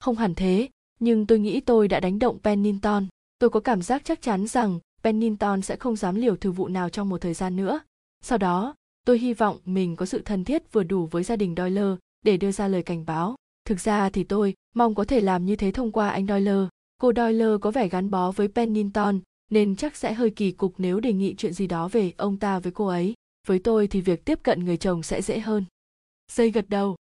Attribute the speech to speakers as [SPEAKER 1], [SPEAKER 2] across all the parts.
[SPEAKER 1] Không hẳn thế, nhưng tôi nghĩ tôi đã đánh động Pennington. Tôi có cảm giác chắc chắn rằng Pennington sẽ không dám liều thử vụ nào trong một thời gian nữa. Sau đó, tôi hy vọng mình có sự thân thiết vừa đủ với gia đình Doyle để đưa ra lời cảnh báo. Thực ra thì tôi mong có thể làm như thế thông qua anh Doyle. Cô Doyle có vẻ gắn bó với Pennington nên chắc sẽ hơi kỳ cục nếu đề nghị chuyện gì đó về ông ta với cô ấy. Với tôi thì việc tiếp cận người chồng sẽ dễ hơn. Dây gật đầu.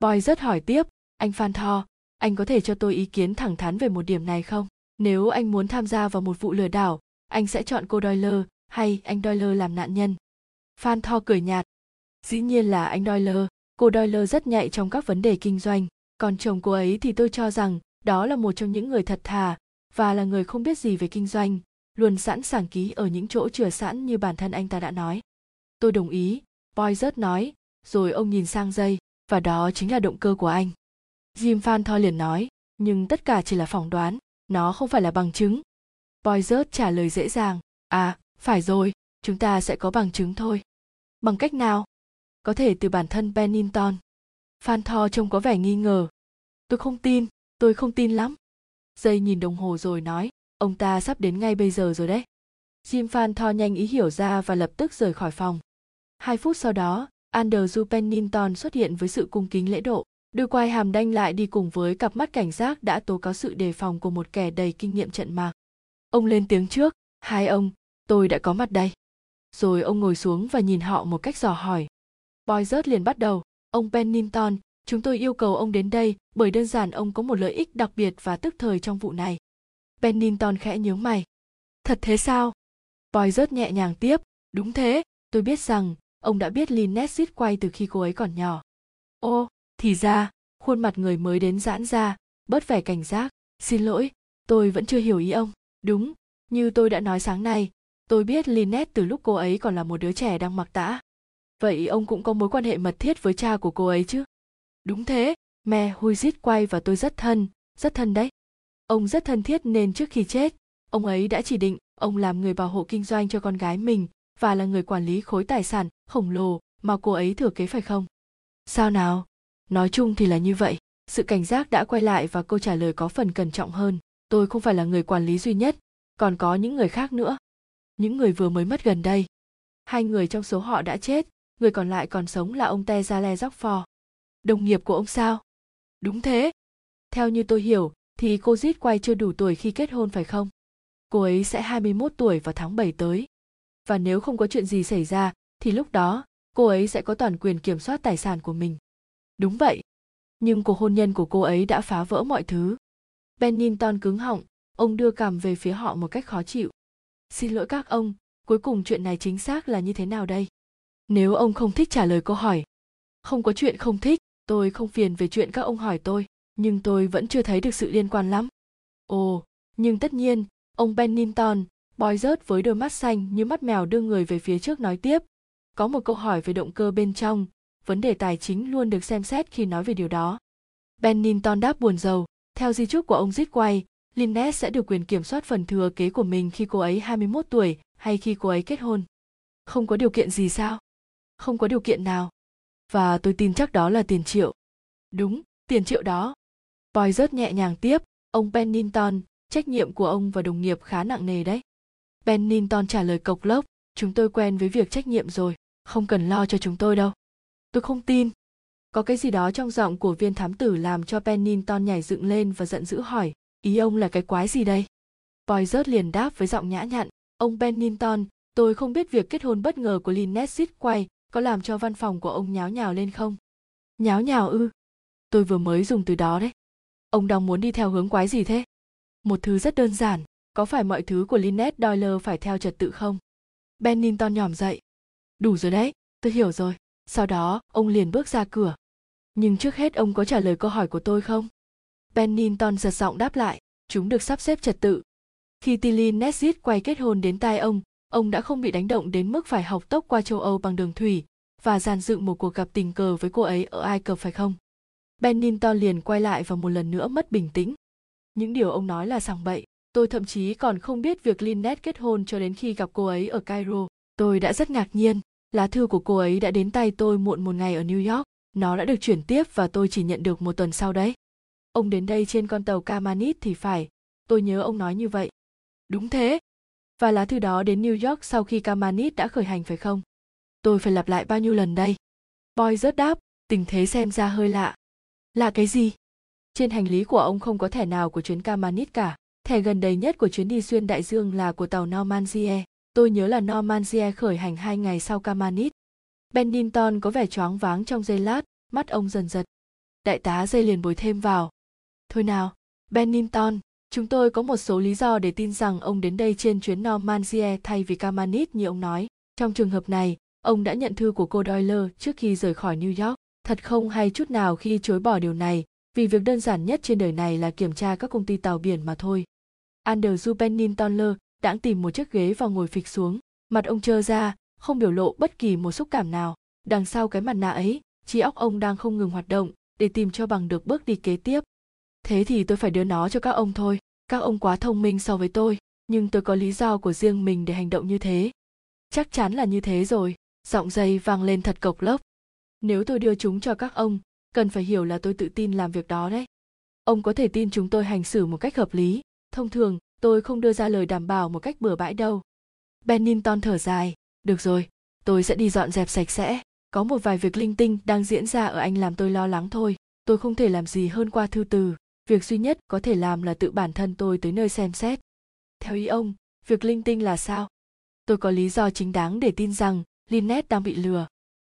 [SPEAKER 1] Boy rất hỏi tiếp, anh Phan Tho, anh có thể cho tôi ý kiến thẳng thắn về một điểm này không? Nếu anh muốn tham gia vào một vụ lừa đảo, anh sẽ chọn cô Doyle hay anh Doyle làm nạn nhân? Phan Tho cười nhạt. Dĩ nhiên là anh Doyle, cô Doyle rất nhạy trong các vấn đề kinh doanh, còn chồng cô ấy thì tôi cho rằng đó là một trong những người thật thà và là người không biết gì về kinh doanh, luôn sẵn sàng ký ở những chỗ chừa sẵn như bản thân anh ta đã nói. Tôi đồng ý, Boy rớt nói, rồi ông nhìn sang dây, và đó chính là động cơ của anh. Jim Van Thor liền nói, nhưng tất cả chỉ là phỏng đoán, nó không phải là bằng chứng. Boyzert trả lời dễ dàng, à, phải rồi, chúng ta sẽ có bằng chứng thôi. Bằng cách nào? Có thể từ bản thân Bennington. Phan Tho trông có vẻ nghi ngờ. Tôi không tin, tôi không tin lắm. Dây nhìn đồng hồ rồi nói, ông ta sắp đến ngay bây giờ rồi đấy. Jim Phan Tho nhanh ý hiểu ra và lập tức rời khỏi phòng. Hai phút sau đó, Andrew Pennington xuất hiện với sự cung kính lễ độ. Đôi quai hàm đanh lại đi cùng với cặp mắt cảnh giác đã tố cáo sự đề phòng của một kẻ đầy kinh nghiệm trận mạc. Ông lên tiếng trước, hai ông, tôi đã có mặt đây. Rồi ông ngồi xuống và nhìn họ một cách dò hỏi. Boy rớt liền bắt đầu, ông Pennington, chúng tôi yêu cầu ông đến đây bởi đơn giản ông có một lợi ích đặc biệt và tức thời trong vụ này. Pennington khẽ nhướng mày. Thật thế sao? Boy rớt nhẹ nhàng tiếp, đúng thế, tôi biết rằng ông đã biết Lynette quay từ khi cô ấy còn nhỏ. Ô, thì ra, khuôn mặt người mới đến giãn ra, bớt vẻ cảnh giác. Xin lỗi, tôi vẫn chưa hiểu ý ông. Đúng, như tôi đã nói sáng nay, tôi biết Lynette từ lúc cô ấy còn là một đứa trẻ đang mặc tã. Vậy ông cũng có mối quan hệ mật thiết với cha của cô ấy chứ? Đúng thế, mẹ Huizit quay và tôi rất thân, rất thân đấy. Ông rất thân thiết nên trước khi chết, ông ấy đã chỉ định ông làm người bảo hộ kinh doanh cho con gái mình và là người quản lý khối tài sản khổng lồ mà cô ấy thừa kế phải không? Sao nào? Nói chung thì là như vậy. Sự cảnh giác đã quay lại và câu trả lời có phần cẩn trọng hơn. Tôi không phải là người quản lý duy nhất, còn có những người khác nữa. Những người vừa mới mất gần đây. Hai người trong số họ đã chết, người còn lại còn sống là ông Tezale Rockford. Đồng nghiệp của ông sao? Đúng thế. Theo như tôi hiểu, thì cô Zit quay chưa đủ tuổi khi kết hôn phải không? Cô ấy sẽ 21 tuổi vào tháng 7 tới. Và nếu không có chuyện gì xảy ra, thì lúc đó, cô ấy sẽ có toàn quyền kiểm soát tài sản của mình. Đúng vậy. Nhưng cuộc hôn nhân của cô ấy đã phá vỡ mọi thứ. Bennington cứng họng, ông đưa cằm về phía họ một cách khó chịu. Xin lỗi các ông, cuối cùng chuyện này chính xác là như thế nào đây? Nếu ông không thích trả lời câu hỏi, không có chuyện không thích, tôi không phiền về chuyện các ông hỏi tôi, nhưng tôi vẫn chưa thấy được sự liên quan lắm. Ồ, nhưng tất nhiên, ông Bennington, bói rớt với đôi mắt xanh như mắt mèo đưa người về phía trước nói tiếp. Có một câu hỏi về động cơ bên trong, vấn đề tài chính luôn được xem xét khi nói về điều đó. Bennington đáp buồn rầu, theo di chúc của ông Zitquay, Lynette sẽ được quyền kiểm soát phần thừa kế của mình khi cô ấy 21 tuổi hay khi cô ấy kết hôn. Không có điều kiện gì sao? Không có điều kiện nào. Và tôi tin chắc đó là tiền triệu. Đúng, tiền triệu đó. Boy rớt nhẹ nhàng tiếp, ông Bennington, trách nhiệm của ông và đồng nghiệp khá nặng nề đấy. Bennington trả lời cộc lốc, chúng tôi quen với việc trách nhiệm rồi, không cần lo cho chúng tôi đâu. Tôi không tin. Có cái gì đó trong giọng của viên thám tử làm cho Pennington nhảy dựng lên và giận dữ hỏi, ý ông là cái quái gì đây? Boy rớt liền đáp với giọng nhã nhặn, ông Pennington, tôi không biết việc kết hôn bất ngờ của Lynette quay có làm cho văn phòng của ông nháo nhào lên không? Nháo nhào ư? Tôi vừa mới dùng từ đó đấy. Ông đang muốn đi theo hướng quái gì thế? Một thứ rất đơn giản, có phải mọi thứ của Lynette Doyle phải theo trật tự không? Bennington nhỏm dậy. Đủ rồi đấy, tôi hiểu rồi. Sau đó, ông liền bước ra cửa. Nhưng trước hết ông có trả lời câu hỏi của tôi không? pennington giật giọng đáp lại, chúng được sắp xếp trật tự. Khi Tilly Nessit quay kết hôn đến tai ông, ông đã không bị đánh động đến mức phải học tốc qua châu Âu bằng đường thủy và dàn dựng một cuộc gặp tình cờ với cô ấy ở Ai Cập phải không? pennington liền quay lại và một lần nữa mất bình tĩnh. Những điều ông nói là sằng bậy, tôi thậm chí còn không biết việc Lynette kết hôn cho đến khi gặp cô ấy ở Cairo. Tôi đã rất ngạc nhiên, lá thư của cô ấy đã đến tay tôi muộn một ngày ở New York, nó đã được chuyển tiếp và tôi chỉ nhận được một tuần sau đấy. ông đến đây trên con tàu Kamanit thì phải, tôi nhớ ông nói như vậy. Đúng thế. Và lá thư đó đến New York sau khi Kamanit đã khởi hành phải không? Tôi phải lặp lại bao nhiêu lần đây? Boy rớt đáp, tình thế xem ra hơi lạ. Lạ cái gì? Trên hành lý của ông không có thẻ nào của chuyến Kamanit cả. Thẻ gần đây nhất của chuyến đi xuyên đại dương là của tàu Normandie. Tôi nhớ là Normandia khởi hành hai ngày sau Kamanit. Bennington có vẻ choáng váng trong giây lát, mắt ông dần giật. Đại tá dây liền bồi thêm vào. Thôi nào, Bennington, chúng tôi có một số lý do để tin rằng ông đến đây trên chuyến Normandia thay vì Kamanit như ông nói. Trong trường hợp này, ông đã nhận thư của cô Doyle trước khi rời khỏi New York. Thật không hay chút nào khi chối bỏ điều này, vì việc đơn giản nhất trên đời này là kiểm tra các công ty tàu biển mà thôi. Andrew Bennington đãng tìm một chiếc ghế và ngồi phịch xuống, mặt ông trơ ra, không biểu lộ bất kỳ một xúc cảm nào. Đằng sau cái mặt nạ ấy, trí óc ông đang không ngừng hoạt động để tìm cho bằng được bước đi kế tiếp. Thế thì tôi phải đưa nó cho các ông thôi. Các ông quá thông minh so với tôi, nhưng tôi có lý do của riêng mình để hành động như thế. Chắc chắn là như thế rồi, giọng dây vang lên thật cộc lốc. Nếu tôi đưa chúng cho các ông, cần phải hiểu là tôi tự tin làm việc đó đấy. Ông có thể tin chúng tôi hành xử một cách hợp lý. Thông thường, tôi không đưa ra lời đảm bảo một cách bừa bãi đâu. Bennington thở dài, được rồi, tôi sẽ đi dọn dẹp sạch sẽ. Có một vài việc linh tinh đang diễn ra ở anh làm tôi lo lắng thôi. Tôi không thể làm gì hơn qua thư từ. Việc duy nhất có thể làm là tự bản thân tôi tới nơi xem xét. Theo ý ông, việc linh tinh là sao? Tôi có lý do chính đáng để tin rằng Lynette đang bị lừa.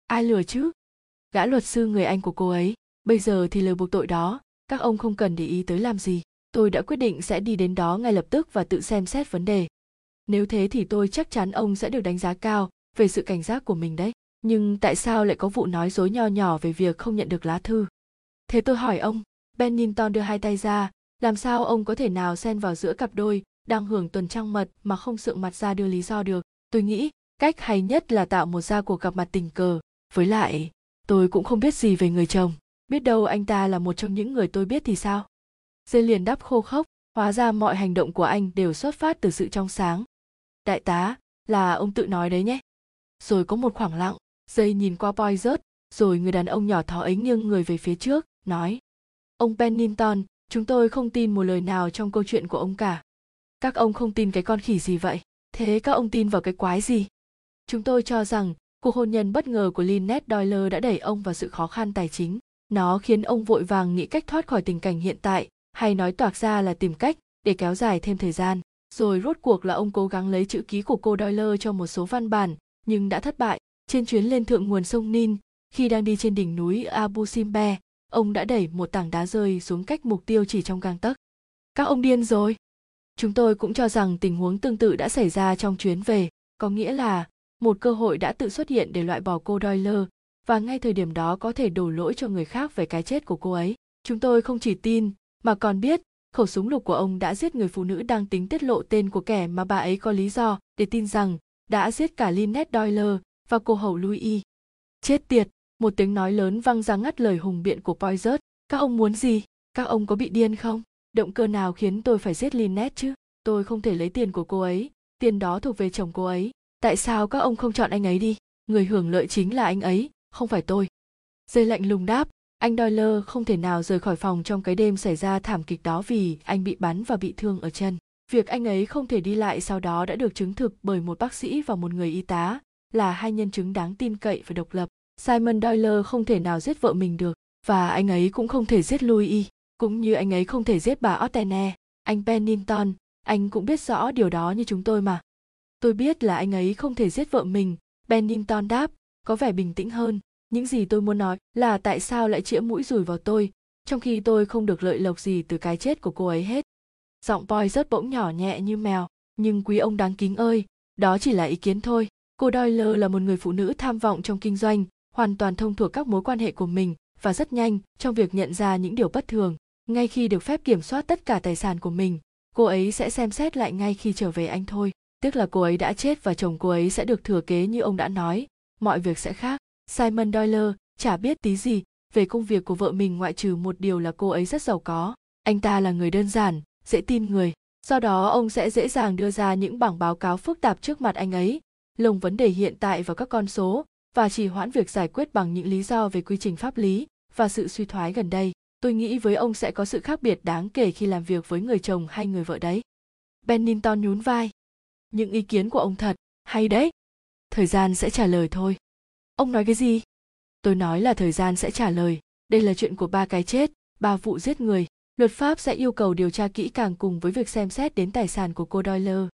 [SPEAKER 1] Ai lừa chứ? Gã luật sư người Anh của cô ấy. Bây giờ thì lời buộc tội đó, các ông không cần để ý tới làm gì. Tôi đã quyết định sẽ đi đến đó ngay lập tức và tự xem xét vấn đề. Nếu thế thì tôi chắc chắn ông sẽ được đánh giá cao về sự cảnh giác của mình đấy. Nhưng tại sao lại có vụ nói dối nho nhỏ về việc không nhận được lá thư? Thế tôi hỏi ông, Bennington đưa hai tay ra, làm sao ông có thể nào xen vào giữa cặp đôi đang hưởng tuần trăng mật mà không sượng mặt ra đưa lý do được? Tôi nghĩ cách hay nhất là tạo một gia cuộc gặp mặt tình cờ. Với lại, tôi cũng không biết gì về người chồng. Biết đâu anh ta là một trong những người tôi biết thì sao? Dây liền đáp khô khốc, hóa ra mọi hành động của anh đều xuất phát từ sự trong sáng. Đại tá, là ông tự nói đấy nhé. Rồi có một khoảng lặng, dây nhìn qua boy rớt, rồi người đàn ông nhỏ thó ấy nghiêng người về phía trước, nói. Ông Pennington, chúng tôi không tin một lời nào trong câu chuyện của ông cả. Các ông không tin cái con khỉ gì vậy? Thế các ông tin vào cái quái gì? Chúng tôi cho rằng cuộc hôn nhân bất ngờ của Lynette Doyle đã đẩy ông vào sự khó khăn tài chính. Nó khiến ông vội vàng nghĩ cách thoát khỏi tình cảnh hiện tại, hay nói toạc ra là tìm cách để kéo dài thêm thời gian. Rồi rốt cuộc là ông cố gắng lấy chữ ký của cô Doyle cho một số văn bản, nhưng đã thất bại. Trên chuyến lên thượng nguồn sông Nin, khi đang đi trên đỉnh núi Abu Simbe, ông đã đẩy một tảng đá rơi xuống cách mục tiêu chỉ trong gang tấc. Các ông điên rồi. Chúng tôi cũng cho rằng tình huống tương tự đã xảy ra trong chuyến về, có nghĩa là một cơ hội đã tự xuất hiện để loại bỏ cô Doyle và ngay thời điểm đó có thể đổ lỗi cho người khác về cái chết của cô ấy. Chúng tôi không chỉ tin mà còn biết khẩu súng lục của ông đã giết người phụ nữ đang tính tiết lộ tên của kẻ mà bà ấy có lý do để tin rằng đã giết cả Lynette Doyle và cô hầu Louis. Chết tiệt, một tiếng nói lớn vang ra ngắt lời hùng biện của Poizert. Các ông muốn gì? Các ông có bị điên không? Động cơ nào khiến tôi phải giết Lynette chứ? Tôi không thể lấy tiền của cô ấy, tiền đó thuộc về chồng cô ấy. Tại sao các ông không chọn anh ấy đi? Người hưởng lợi chính là anh ấy, không phải tôi. Dây lạnh lùng đáp, anh Doyle không thể nào rời khỏi phòng trong cái đêm xảy ra thảm kịch đó vì anh bị bắn và bị thương ở chân. Việc anh ấy không thể đi lại sau đó đã được chứng thực bởi một bác sĩ và một người y tá, là hai nhân chứng đáng tin cậy và độc lập. Simon Doyle không thể nào giết vợ mình được, và anh ấy cũng không thể giết Louis, cũng như anh ấy không thể giết bà Ottene. Anh Pennington, anh cũng biết rõ điều đó như chúng tôi mà. Tôi biết là anh ấy không thể giết vợ mình, Pennington đáp, có vẻ bình tĩnh hơn. Những gì tôi muốn nói là tại sao lại chĩa mũi rủi vào tôi, trong khi tôi không được lợi lộc gì từ cái chết của cô ấy hết. Giọng poi rất bỗng nhỏ nhẹ như mèo, nhưng quý ông đáng kính ơi, đó chỉ là ý kiến thôi. Cô Doyle là một người phụ nữ tham vọng trong kinh doanh, hoàn toàn thông thuộc các mối quan hệ của mình và rất nhanh trong việc nhận ra những điều bất thường. Ngay khi được phép kiểm soát tất cả tài sản của mình, cô ấy sẽ xem xét lại ngay khi trở về anh thôi. Tức là cô ấy đã chết và chồng cô ấy sẽ được thừa kế như ông đã nói, mọi việc sẽ khác. Simon Doyle chả biết tí gì về công việc của vợ mình ngoại trừ một điều là cô ấy rất giàu có. Anh ta là người đơn giản, dễ tin người. Do đó ông sẽ dễ dàng đưa ra những bảng báo cáo phức tạp trước mặt anh ấy, lồng vấn đề hiện tại vào các con số và chỉ hoãn việc giải quyết bằng những lý do về quy trình pháp lý và sự suy thoái gần đây. tôi nghĩ với ông sẽ có sự khác biệt đáng kể khi làm việc với người chồng hay người vợ đấy bennington nhún vai những ý kiến của ông thật hay đấy thời gian sẽ trả lời thôi ông nói cái gì? Tôi nói là thời gian sẽ trả lời. Đây là chuyện của ba cái chết, ba vụ giết người. Luật pháp sẽ yêu cầu điều tra kỹ càng cùng với việc xem xét đến tài sản của cô doyle.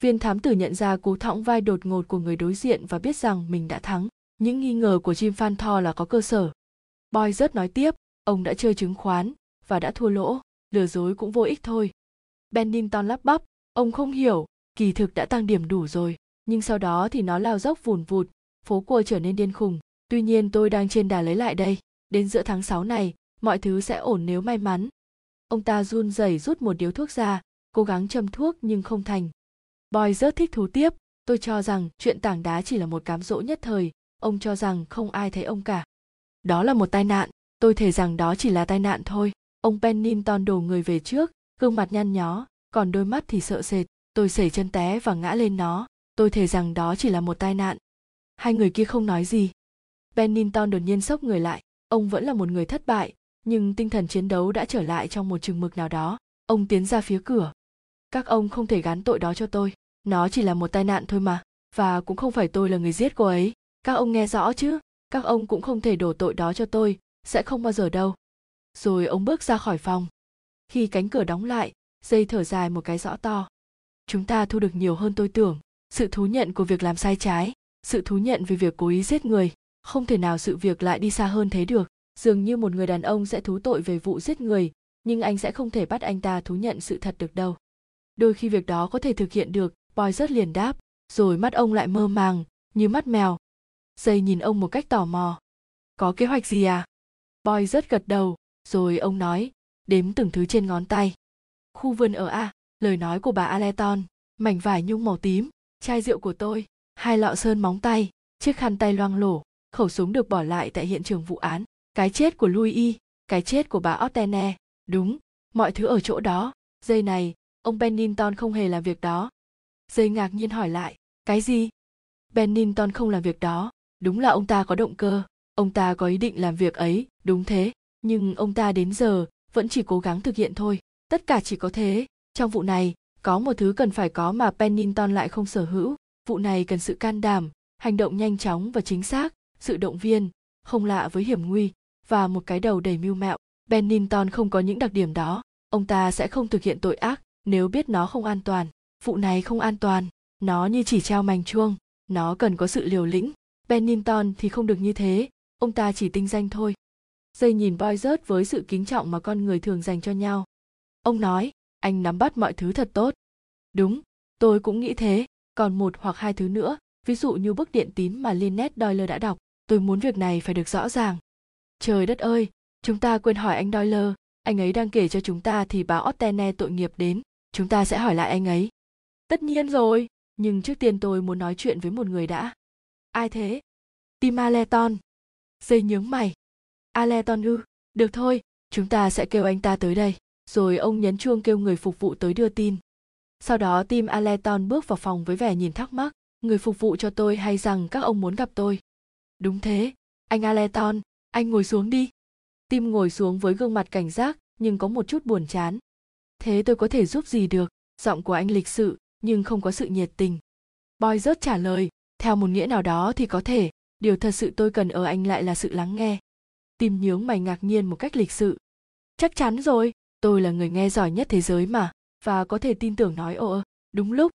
[SPEAKER 1] Viên thám tử nhận ra cú thõng vai đột ngột của người đối diện và biết rằng mình đã thắng. Những nghi ngờ của jim phan tho là có cơ sở. Boy rất nói tiếp, ông đã chơi chứng khoán và đã thua lỗ. Lừa dối cũng vô ích thôi. Bennington lắp bắp, ông không hiểu, kỳ thực đã tăng điểm đủ rồi, nhưng sau đó thì nó lao dốc vùn vụt phố cua trở nên điên khùng. Tuy nhiên tôi đang trên đà lấy lại đây. Đến giữa tháng 6 này, mọi thứ sẽ ổn nếu may mắn. Ông ta run rẩy rút một điếu thuốc ra, cố gắng châm thuốc nhưng không thành. Boy rất thích thú tiếp. Tôi cho rằng chuyện tảng đá chỉ là một cám dỗ nhất thời. Ông cho rằng không ai thấy ông cả. Đó là một tai nạn. Tôi thể rằng đó chỉ là tai nạn thôi. Ông pennington đổ người về trước, gương mặt nhăn nhó, còn đôi mắt thì sợ sệt. Tôi sẩy chân té và ngã lên nó. Tôi thể rằng đó chỉ là một tai nạn hai người kia không nói gì. Bennington đột nhiên sốc người lại. Ông vẫn là một người thất bại, nhưng tinh thần chiến đấu đã trở lại trong một chừng mực nào đó. Ông tiến ra phía cửa. Các ông không thể gán tội đó cho tôi. Nó chỉ là một tai nạn thôi mà, và cũng không phải tôi là người giết cô ấy. Các ông nghe rõ chứ? Các ông cũng không thể đổ tội đó cho tôi, sẽ không bao giờ đâu. Rồi ông bước ra khỏi phòng. Khi cánh cửa đóng lại, dây thở dài một cái rõ to. Chúng ta thu được nhiều hơn tôi tưởng. Sự thú nhận của việc làm sai trái sự thú nhận về việc cố ý giết người. Không thể nào sự việc lại đi xa hơn thế được. Dường như một người đàn ông sẽ thú tội về vụ giết người, nhưng anh sẽ không thể bắt anh ta thú nhận sự thật được đâu. Đôi khi việc đó có thể thực hiện được, boy rất liền đáp, rồi mắt ông lại mơ màng, như mắt mèo. Dây nhìn ông một cách tò mò. Có kế hoạch gì à? Boy rất gật đầu, rồi ông nói, đếm từng thứ trên ngón tay. Khu vườn ở a, lời nói của bà aleton mảnh vải nhung màu tím, chai rượu của tôi hai lọ sơn móng tay chiếc khăn tay loang lổ khẩu súng được bỏ lại tại hiện trường vụ án. Cái chết của louis cái chết của bà ottene đúng mọi thứ ở chỗ đó. Dây này ông Bennington không hề làm việc đó. Dây ngạc nhiên hỏi lại, cái gì? Bennington không làm việc đó, đúng là ông ta có động cơ, ông ta có ý định làm việc ấy, đúng thế, nhưng ông ta đến giờ vẫn chỉ cố gắng thực hiện thôi, tất cả chỉ có thế. Trong vụ này, có một thứ cần phải có mà Pennington lại không sở hữu, vụ này cần sự can đảm, hành động nhanh chóng và chính xác, sự động viên, không lạ với hiểm nguy, và một cái đầu đầy mưu mẹo. bennington không có những đặc điểm đó, ông ta sẽ không thực hiện tội ác, nếu biết nó không an toàn. Vụ này không an toàn nó như chỉ treo mành chuông nó cần có sự liều lĩnh. Bennington thì không được như thế ông ta chỉ tinh danh thôi. Dây nhìn boy rớt với sự kính trọng mà con người thường dành cho nhau. Ông nói anh nắm bắt mọi thứ thật tốt. Đúng tôi cũng nghĩ thế còn một hoặc hai thứ nữa, ví dụ như bức điện tín mà Lynette Doyle đã đọc. Tôi muốn việc này phải được rõ ràng. Trời đất ơi, chúng ta quên hỏi anh Doyle. Anh ấy đang kể cho chúng ta thì báo Ottene tội nghiệp đến. Chúng ta sẽ hỏi lại anh ấy. Tất nhiên rồi, nhưng trước tiên tôi muốn nói chuyện với một người đã. Ai thế? Tim aleton dây nhướng mày. Aleton ư? Được thôi, chúng ta sẽ kêu anh ta tới đây. Rồi ông nhấn chuông kêu người phục vụ tới đưa tin sau đó tim aleton bước vào phòng với vẻ nhìn thắc mắc, người phục vụ cho tôi hay rằng các ông muốn gặp tôi? Đúng thế, anh aleton anh ngồi xuống đi. Tim ngồi xuống với gương mặt cảnh giác, nhưng có một chút buồn chán. Thế tôi có thể giúp gì được? Giọng của anh lịch sự, nhưng không có sự nhiệt tình. Boy rớt trả lời, theo một nghĩa nào đó thì có thể, điều thật sự tôi cần ở anh lại là sự lắng nghe. Tim nhướng mày ngạc nhiên một cách lịch sự. Chắc chắn rồi, tôi là người nghe giỏi nhất thế giới mà và có thể tin tưởng nói ồ, đúng lúc.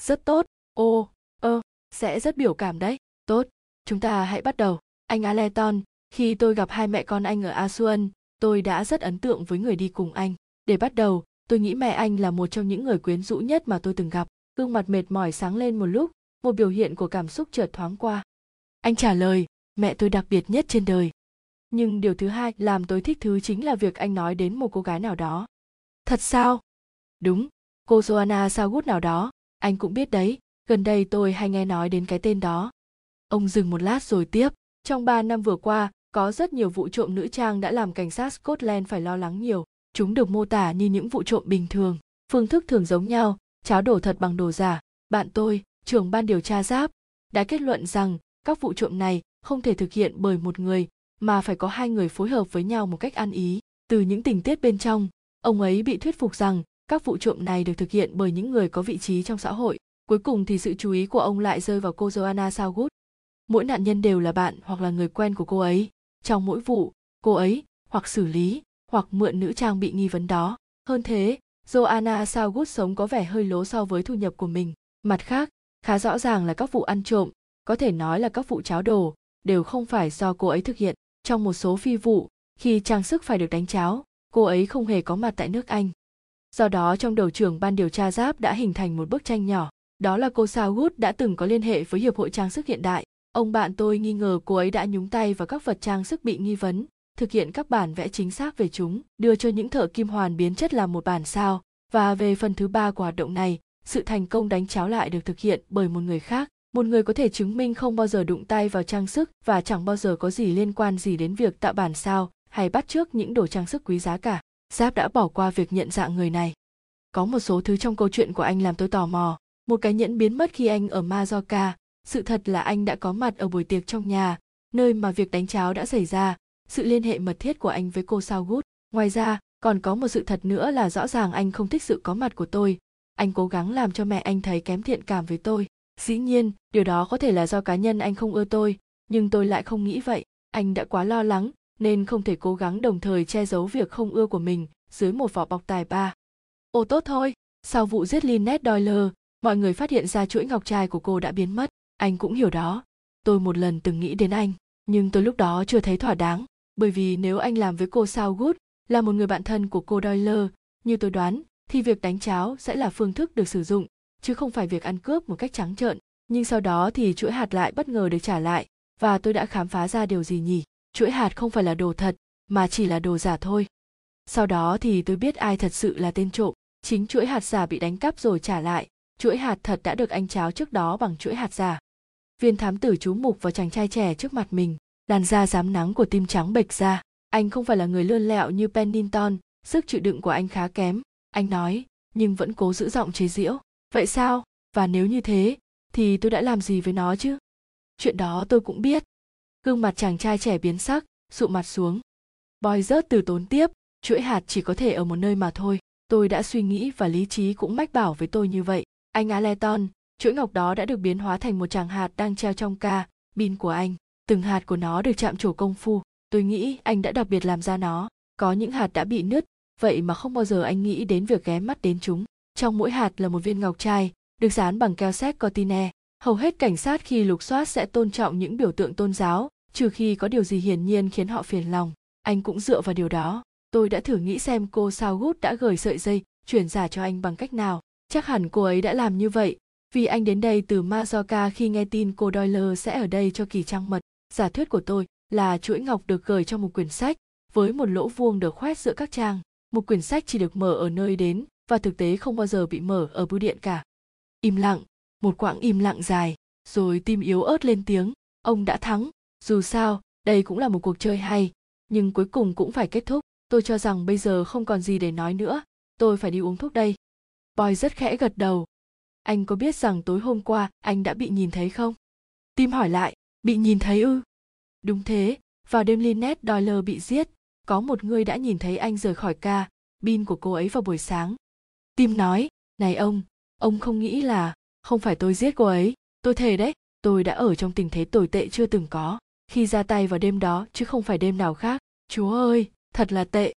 [SPEAKER 1] Rất tốt. Ô ơ, sẽ rất biểu cảm đấy. Tốt, chúng ta hãy bắt đầu. Anh aleton khi tôi gặp hai mẹ con anh ở asuan tôi đã rất ấn tượng với người đi cùng anh. Để bắt đầu, tôi nghĩ mẹ anh là một trong những người quyến rũ nhất mà tôi từng gặp. Gương mặt mệt mỏi sáng lên một lúc, một biểu hiện của cảm xúc chợt thoáng qua. Anh trả lời, mẹ tôi đặc biệt nhất trên đời. Nhưng điều thứ hai làm tôi thích thứ chính là việc anh nói đến một cô gái nào đó. Thật sao? Đúng, cô joanna sagut nào đó. Anh cũng biết đấy, gần đây tôi hay nghe nói đến cái tên đó. Ông dừng một lát rồi tiếp. Trong ba năm vừa qua, có rất nhiều vụ trộm nữ trang đã làm cảnh sát scotland phải lo lắng nhiều. Chúng được mô tả như những vụ trộm bình thường, phương thức thường giống nhau, cháo đổ thật bằng đồ giả. Bạn tôi, trưởng ban điều tra giáp, đã kết luận rằng các vụ trộm này không thể thực hiện bởi một người, mà phải có hai người phối hợp với nhau một cách ăn ý. Từ những tình tiết bên trong, ông ấy bị thuyết phục rằng các vụ trộm này được thực hiện bởi những người có vị trí trong xã hội. Cuối cùng thì sự chú ý của ông lại rơi vào cô joanna southwood. Mỗi nạn nhân đều là bạn hoặc là người quen của cô ấy. Trong mỗi vụ, cô ấy hoặc xử lý, hoặc mượn nữ trang bị nghi vấn đó. Hơn thế, joanna southwood sống có vẻ hơi lố so với thu nhập của mình. Mặt khác, khá rõ ràng là các vụ ăn trộm, có thể nói là các vụ cháo đồ, đều không phải do cô ấy thực hiện. Trong một số phi vụ, khi trang sức phải được đánh cháo, cô ấy không hề có mặt tại nước anh do đó, trong đầu trưởng ban điều tra giáp đã hình thành một bức tranh nhỏ. Đó là cô sao gút đã từng có liên hệ với hiệp hội trang sức hiện đại. Ông bạn tôi nghi ngờ cô ấy đã nhúng tay vào các vật trang sức bị nghi vấn, thực hiện các bản vẽ chính xác về chúng, đưa cho những thợ kim hoàn biến chất làm một bản sao. Và về phần thứ ba của hoạt động này, sự thành công đánh cháo lại được thực hiện bởi một người khác. Một người có thể chứng minh không bao giờ đụng tay vào trang sức và chẳng bao giờ có gì liên quan gì đến việc tạo bản sao hay bắt chước những đồ trang sức quý giá cả giáp đã bỏ qua việc nhận dạng người này có một số thứ trong câu chuyện của anh làm tôi tò mò một cái nhẫn biến mất khi anh ở Majorca. Sự thật là anh đã có mặt ở buổi tiệc trong nhà, nơi mà việc đánh cháo đã xảy ra, sự liên hệ mật thiết của anh với cô Sao Ngoài ra, còn có một sự thật nữa là rõ ràng anh không thích sự có mặt của tôi. Anh cố gắng làm cho mẹ anh thấy kém thiện cảm với tôi. Dĩ nhiên, điều đó có thể là do cá nhân anh không ưa tôi, nhưng tôi lại không nghĩ vậy. Anh đã quá lo lắng, nên không thể cố gắng đồng thời che giấu việc không ưa của mình dưới một vỏ bọc tài ba. Ồ tốt thôi, sau vụ giết Lynette Doyle, mọi người phát hiện ra chuỗi ngọc trai của cô đã biến mất. Anh cũng hiểu đó. Tôi một lần từng nghĩ đến anh nhưng tôi lúc đó chưa thấy thỏa đáng bởi vì nếu anh làm với cô sao good là một người bạn thân của cô doyle như tôi đoán thì việc đánh cháo sẽ là phương thức được sử dụng chứ không phải việc ăn cướp một cách trắng trợn. Nhưng sau đó thì chuỗi hạt lại bất ngờ được trả lại và tôi đã khám phá ra điều gì nhỉ? Chuỗi hạt không phải là đồ thật, mà chỉ là đồ giả thôi. Sau đó thì tôi biết ai thật sự là tên trộm. Chính chuỗi hạt giả bị đánh cắp rồi trả lại. Chuỗi hạt thật đã được anh cháo trước đó bằng chuỗi hạt giả. Viên thám tử chú mục vào chàng trai trẻ trước mặt mình. Làn da dám nắng của tim trắng bệch ra. Anh không phải là người lươn lẹo như pennington. Sức chịu đựng của anh khá kém. Anh nói, nhưng vẫn cố giữ giọng chế giễu. Vậy sao? Và nếu như thế, thì tôi đã làm gì với nó chứ? Chuyện đó tôi cũng biết gương mặt chàng trai trẻ biến sắc sụ mặt xuống boy rớt từ tốn tiếp chuỗi hạt chỉ có thể ở một nơi mà thôi tôi đã suy nghĩ và lý trí cũng mách bảo với tôi như vậy anh Aleton, chuỗi ngọc đó đã được biến hóa thành một tràng hạt đang treo trong ca, bin của anh. Từng hạt của nó được chạm trổ công phu. Tôi nghĩ anh đã đặc biệt làm ra nó. Có những hạt đã bị nứt, vậy mà không bao giờ anh nghĩ đến việc ghé mắt đến chúng. Trong mỗi hạt là một viên ngọc trai, được dán bằng keo xét cortine. Hầu hết cảnh sát khi lục soát sẽ tôn trọng những biểu tượng tôn giáo, trừ khi có điều gì hiển nhiên khiến họ phiền lòng. Anh cũng dựa vào điều đó. Tôi đã thử nghĩ xem cô sao gút đã gửi sợi dây, chuyển giả cho anh bằng cách nào chắc hẳn cô ấy đã làm như vậy vì anh đến đây từ Mazoka khi nghe tin cô Doyle sẽ ở đây cho kỳ trang mật. Giả thuyết của tôi là chuỗi ngọc được gửi trong một quyển sách với một lỗ vuông được khoét giữa các trang. Một quyển sách chỉ được mở ở nơi đến và thực tế không bao giờ bị mở ở bưu điện cả. Im lặng, một quãng im lặng dài, rồi tim yếu ớt lên tiếng, ông đã thắng, dù sao, đây cũng là một cuộc chơi hay, nhưng cuối cùng cũng phải kết thúc. Tôi cho rằng bây giờ không còn gì để nói nữa, tôi phải đi uống thuốc đây. Boy rất khẽ gật đầu. Anh có biết rằng tối hôm qua anh đã bị nhìn thấy không? Tim hỏi lại, bị nhìn thấy ư? Đúng thế, vào đêm Lynette Doyle bị giết, có một người đã nhìn thấy anh rời khỏi ca, bin của cô ấy vào buổi sáng. Tim nói, này ông, ông không nghĩ là, không phải tôi giết cô ấy, tôi thề đấy, tôi đã ở trong tình thế tồi tệ chưa từng có, khi ra tay vào đêm đó chứ không phải đêm nào khác. Chúa ơi, thật là tệ.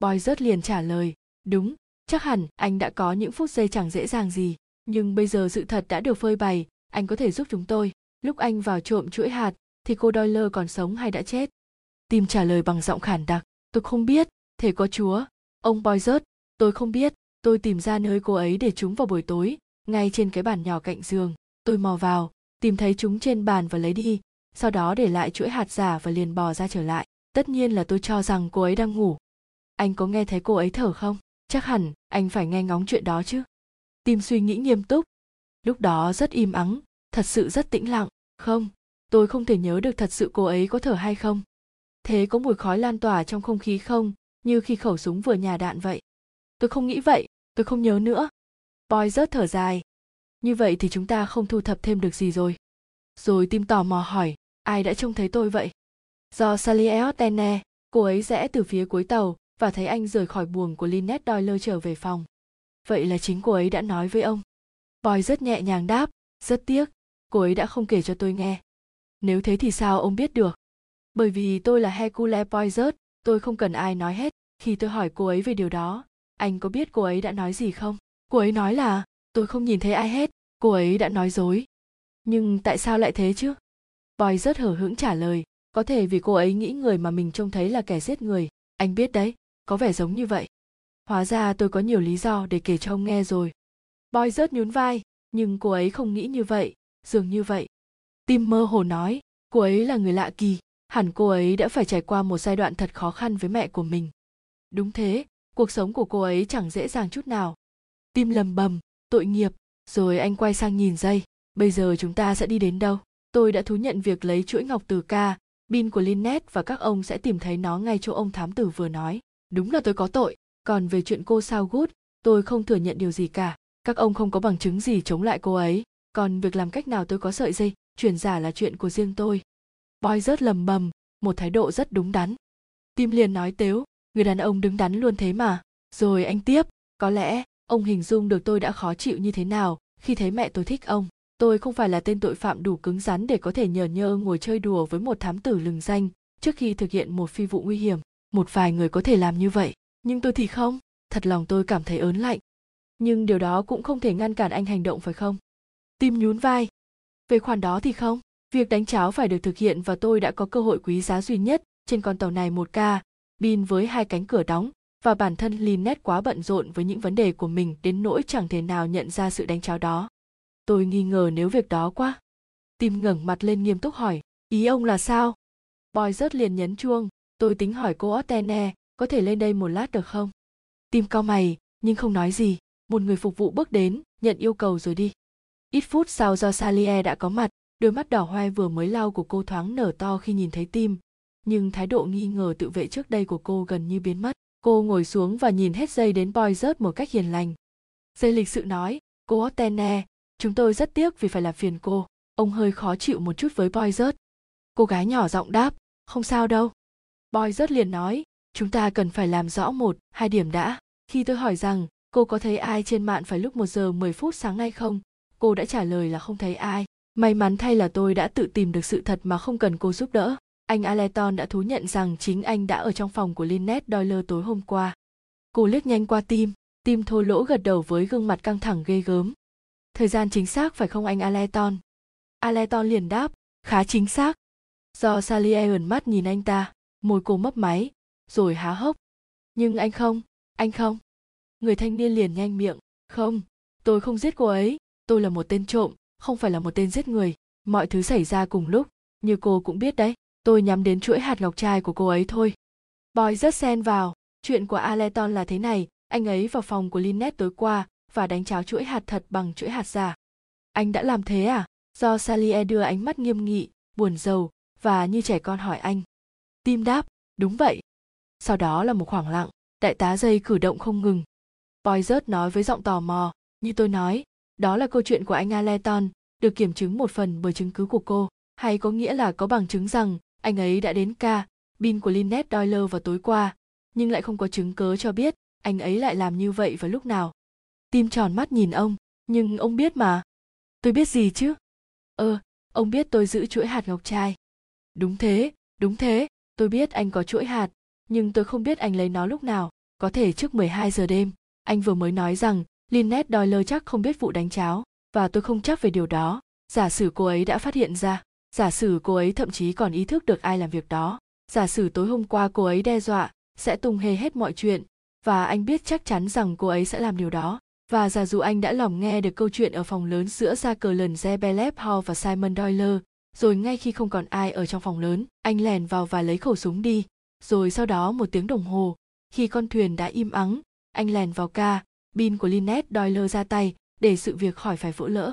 [SPEAKER 1] Boy rớt liền trả lời, đúng, chắc hẳn anh đã có những phút giây chẳng dễ dàng gì nhưng bây giờ sự thật đã được phơi bày anh có thể giúp chúng tôi. Lúc anh vào trộm chuỗi hạt thì cô doyle còn sống hay đã chết? Tim trả lời bằng giọng khản đặc tôi không biết thể có chúa. Ông boy rớt tôi không biết. Tôi tìm ra nơi cô ấy để chúng vào buổi tối ngay trên cái bàn nhỏ cạnh giường. Tôi mò vào tìm thấy chúng trên bàn và lấy đi sau đó để lại chuỗi hạt giả và liền bò ra trở lại. Tất nhiên là tôi cho rằng cô ấy đang ngủ. Anh có nghe thấy cô ấy thở không? Chắc hẳn anh phải nghe ngóng chuyện đó chứ. Tim suy nghĩ nghiêm túc. Lúc đó rất im ắng, thật sự rất tĩnh lặng. Không, tôi không thể nhớ được thật sự cô ấy có thở hay không. Thế có mùi khói lan tỏa trong không khí không? Như khi khẩu súng vừa nhả đạn vậy. Tôi không nghĩ vậy, tôi không nhớ nữa. Boy rớt thở dài. Như vậy thì chúng ta không thu thập thêm được gì rồi. Rồi tim tò mò hỏi ai đã trông thấy tôi vậy do sally eotene cô ấy rẽ từ phía cuối tàu và thấy anh rời khỏi buồng của Lynette Doyle trở về phòng. Vậy là chính cô ấy đã nói với ông. Boy rất nhẹ nhàng đáp, rất tiếc, cô ấy đã không kể cho tôi nghe. Nếu thế thì sao ông biết được? Bởi vì tôi là Hercule Poirot, tôi không cần ai nói hết. Khi tôi hỏi cô ấy về điều đó, anh có biết cô ấy đã nói gì không? Cô ấy nói là, tôi không nhìn thấy ai hết, cô ấy đã nói dối. Nhưng tại sao lại thế chứ? Boy rất hở hững trả lời, có thể vì cô ấy nghĩ người mà mình trông thấy là kẻ giết người. Anh biết đấy, có vẻ giống như vậy. Hóa ra tôi có nhiều lý do để kể cho ông nghe rồi. Boy rớt nhún vai, nhưng cô ấy không nghĩ như vậy, dường như vậy. Tim mơ hồ nói, cô ấy là người lạ kỳ, hẳn cô ấy đã phải trải qua một giai đoạn thật khó khăn với mẹ của mình. Đúng thế, cuộc sống của cô ấy chẳng dễ dàng chút nào. Tim lầm bầm, tội nghiệp, rồi anh quay sang nhìn dây. Bây giờ chúng ta sẽ đi đến đâu? Tôi đã thú nhận việc lấy chuỗi ngọc từ ca, pin của Lynette và các ông sẽ tìm thấy nó ngay chỗ ông thám tử vừa nói. Đúng là tôi có tội, còn về chuyện cô sao gút, tôi không thừa nhận điều gì cả. Các ông không có bằng chứng gì chống lại cô ấy, còn việc làm cách nào tôi có sợi dây, chuyển giả là chuyện của riêng tôi. Boy rớt lầm bầm, một thái độ rất đúng đắn. Tim liền nói tếu, người đàn ông đứng đắn luôn thế mà. Rồi anh tiếp, có lẽ ông hình dung được tôi đã khó chịu như thế nào khi thấy mẹ tôi thích ông tôi không phải là tên tội phạm đủ cứng rắn để có thể nhờ nhơ ngồi chơi đùa với một thám tử lừng danh trước khi thực hiện một phi vụ nguy hiểm. Một vài người có thể làm như vậy, nhưng tôi thì không. Thật lòng tôi cảm thấy ớn lạnh. Nhưng điều đó cũng không thể ngăn cản anh hành động, phải không? Tim nhún vai. Về khoản đó thì không. Việc đánh cháo phải được thực hiện và tôi đã có cơ hội quý giá duy nhất trên con tàu này một ca pin với hai cánh cửa đóng, và bản thân Lynette quá bận rộn với những vấn đề của mình đến nỗi chẳng thể nào nhận ra sự đánh cháo đó tôi nghi ngờ nếu việc đó quá. Tim ngẩng mặt lên nghiêm túc hỏi, ý ông là sao? Boy rớt liền nhấn chuông, tôi tính hỏi cô Ottene có thể lên đây một lát được không? Tim cao mày, nhưng không nói gì. Một người phục vụ bước đến, nhận yêu cầu rồi đi. Ít phút sau do salie đã có mặt, đôi mắt đỏ hoe vừa mới lau của cô thoáng nở to khi nhìn thấy tim. Nhưng thái độ nghi ngờ tự vệ trước đây của cô gần như biến mất. Cô ngồi xuống và nhìn hết dây đến boy rớt một cách hiền lành. Dây lịch sự nói, cô Ottene chúng tôi rất tiếc vì phải làm phiền cô. Ông hơi khó chịu một chút với boy rớt cô gái nhỏ giọng đáp không sao đâu. Boy rớt liền nói chúng ta cần phải làm rõ một hai điểm đã. Khi tôi hỏi rằng cô có thấy ai trên mạng phải lúc một giờ 10 phút sáng nay không? Cô đã trả lời là không thấy ai. May mắn thay là tôi đã tự tìm được sự thật mà không cần cô giúp đỡ. Anh Aleton đã thú nhận rằng chính anh đã ở trong phòng của Lynette Doyle tối hôm qua. Cô liếc nhanh qua tim, tim thô lỗ gật đầu với gương mặt căng thẳng ghê gớm thời gian chính xác phải không anh aleton? Aleton liền đáp, khá chính xác. Do sally ẩn mắt nhìn anh ta, môi cô mấp máy, rồi há hốc. Nhưng anh không anh không. Người thanh niên liền nhanh miệng, không, tôi không giết cô ấy, tôi là một tên trộm, không phải là một tên giết người. Mọi thứ xảy ra cùng lúc, như cô cũng biết đấy, tôi nhắm đến chuỗi hạt ngọc trai của cô ấy thôi. Boy, rất xen vào, chuyện của aleton là thế này, anh ấy vào phòng của Lynette tối qua và đánh cháo chuỗi hạt thật bằng chuỗi hạt giả. Anh đã làm thế à? Do Salie đưa ánh mắt nghiêm nghị, buồn rầu và như trẻ con hỏi anh. Tim đáp, đúng vậy. Sau đó là một khoảng lặng, đại tá dây cử động không ngừng. Poizert nói với giọng tò mò, như tôi nói, đó là câu chuyện của anh Aleton, được kiểm chứng một phần bởi chứng cứ của cô, hay có nghĩa là có bằng chứng rằng anh ấy đã đến ca, bin của Lynette Doyle vào tối qua, nhưng lại không có chứng cớ cho biết anh ấy lại làm như vậy vào lúc nào tim tròn mắt nhìn ông nhưng ông biết mà. Tôi biết gì chứ? Ơ ờ, ông biết tôi giữ chuỗi hạt ngọc trai. Đúng thế đúng thế tôi biết anh có chuỗi hạt nhưng tôi không biết anh lấy nó lúc nào có thể trước 12 giờ đêm. Anh vừa mới nói rằng Lynette Doyle chắc không biết vụ đánh cháo và tôi không chắc về điều đó. Giả sử cô ấy đã phát hiện ra giả sử cô ấy thậm chí còn ý thức được ai làm việc đó. Giả sử tối hôm qua cô ấy đe dọa sẽ tung hề hết mọi chuyện và anh biết chắc chắn rằng cô ấy sẽ làm điều đó và giả dụ anh đã lỏng nghe được câu chuyện ở phòng lớn giữa ra cờ lần Zebelep Hall và Simon Doyle, rồi ngay khi không còn ai ở trong phòng lớn, anh lèn vào và lấy khẩu súng đi, rồi sau đó một tiếng đồng hồ, khi con thuyền đã im ắng, anh lèn vào ca, pin của Lynette Doyle ra tay, để sự việc khỏi phải vỡ lỡ.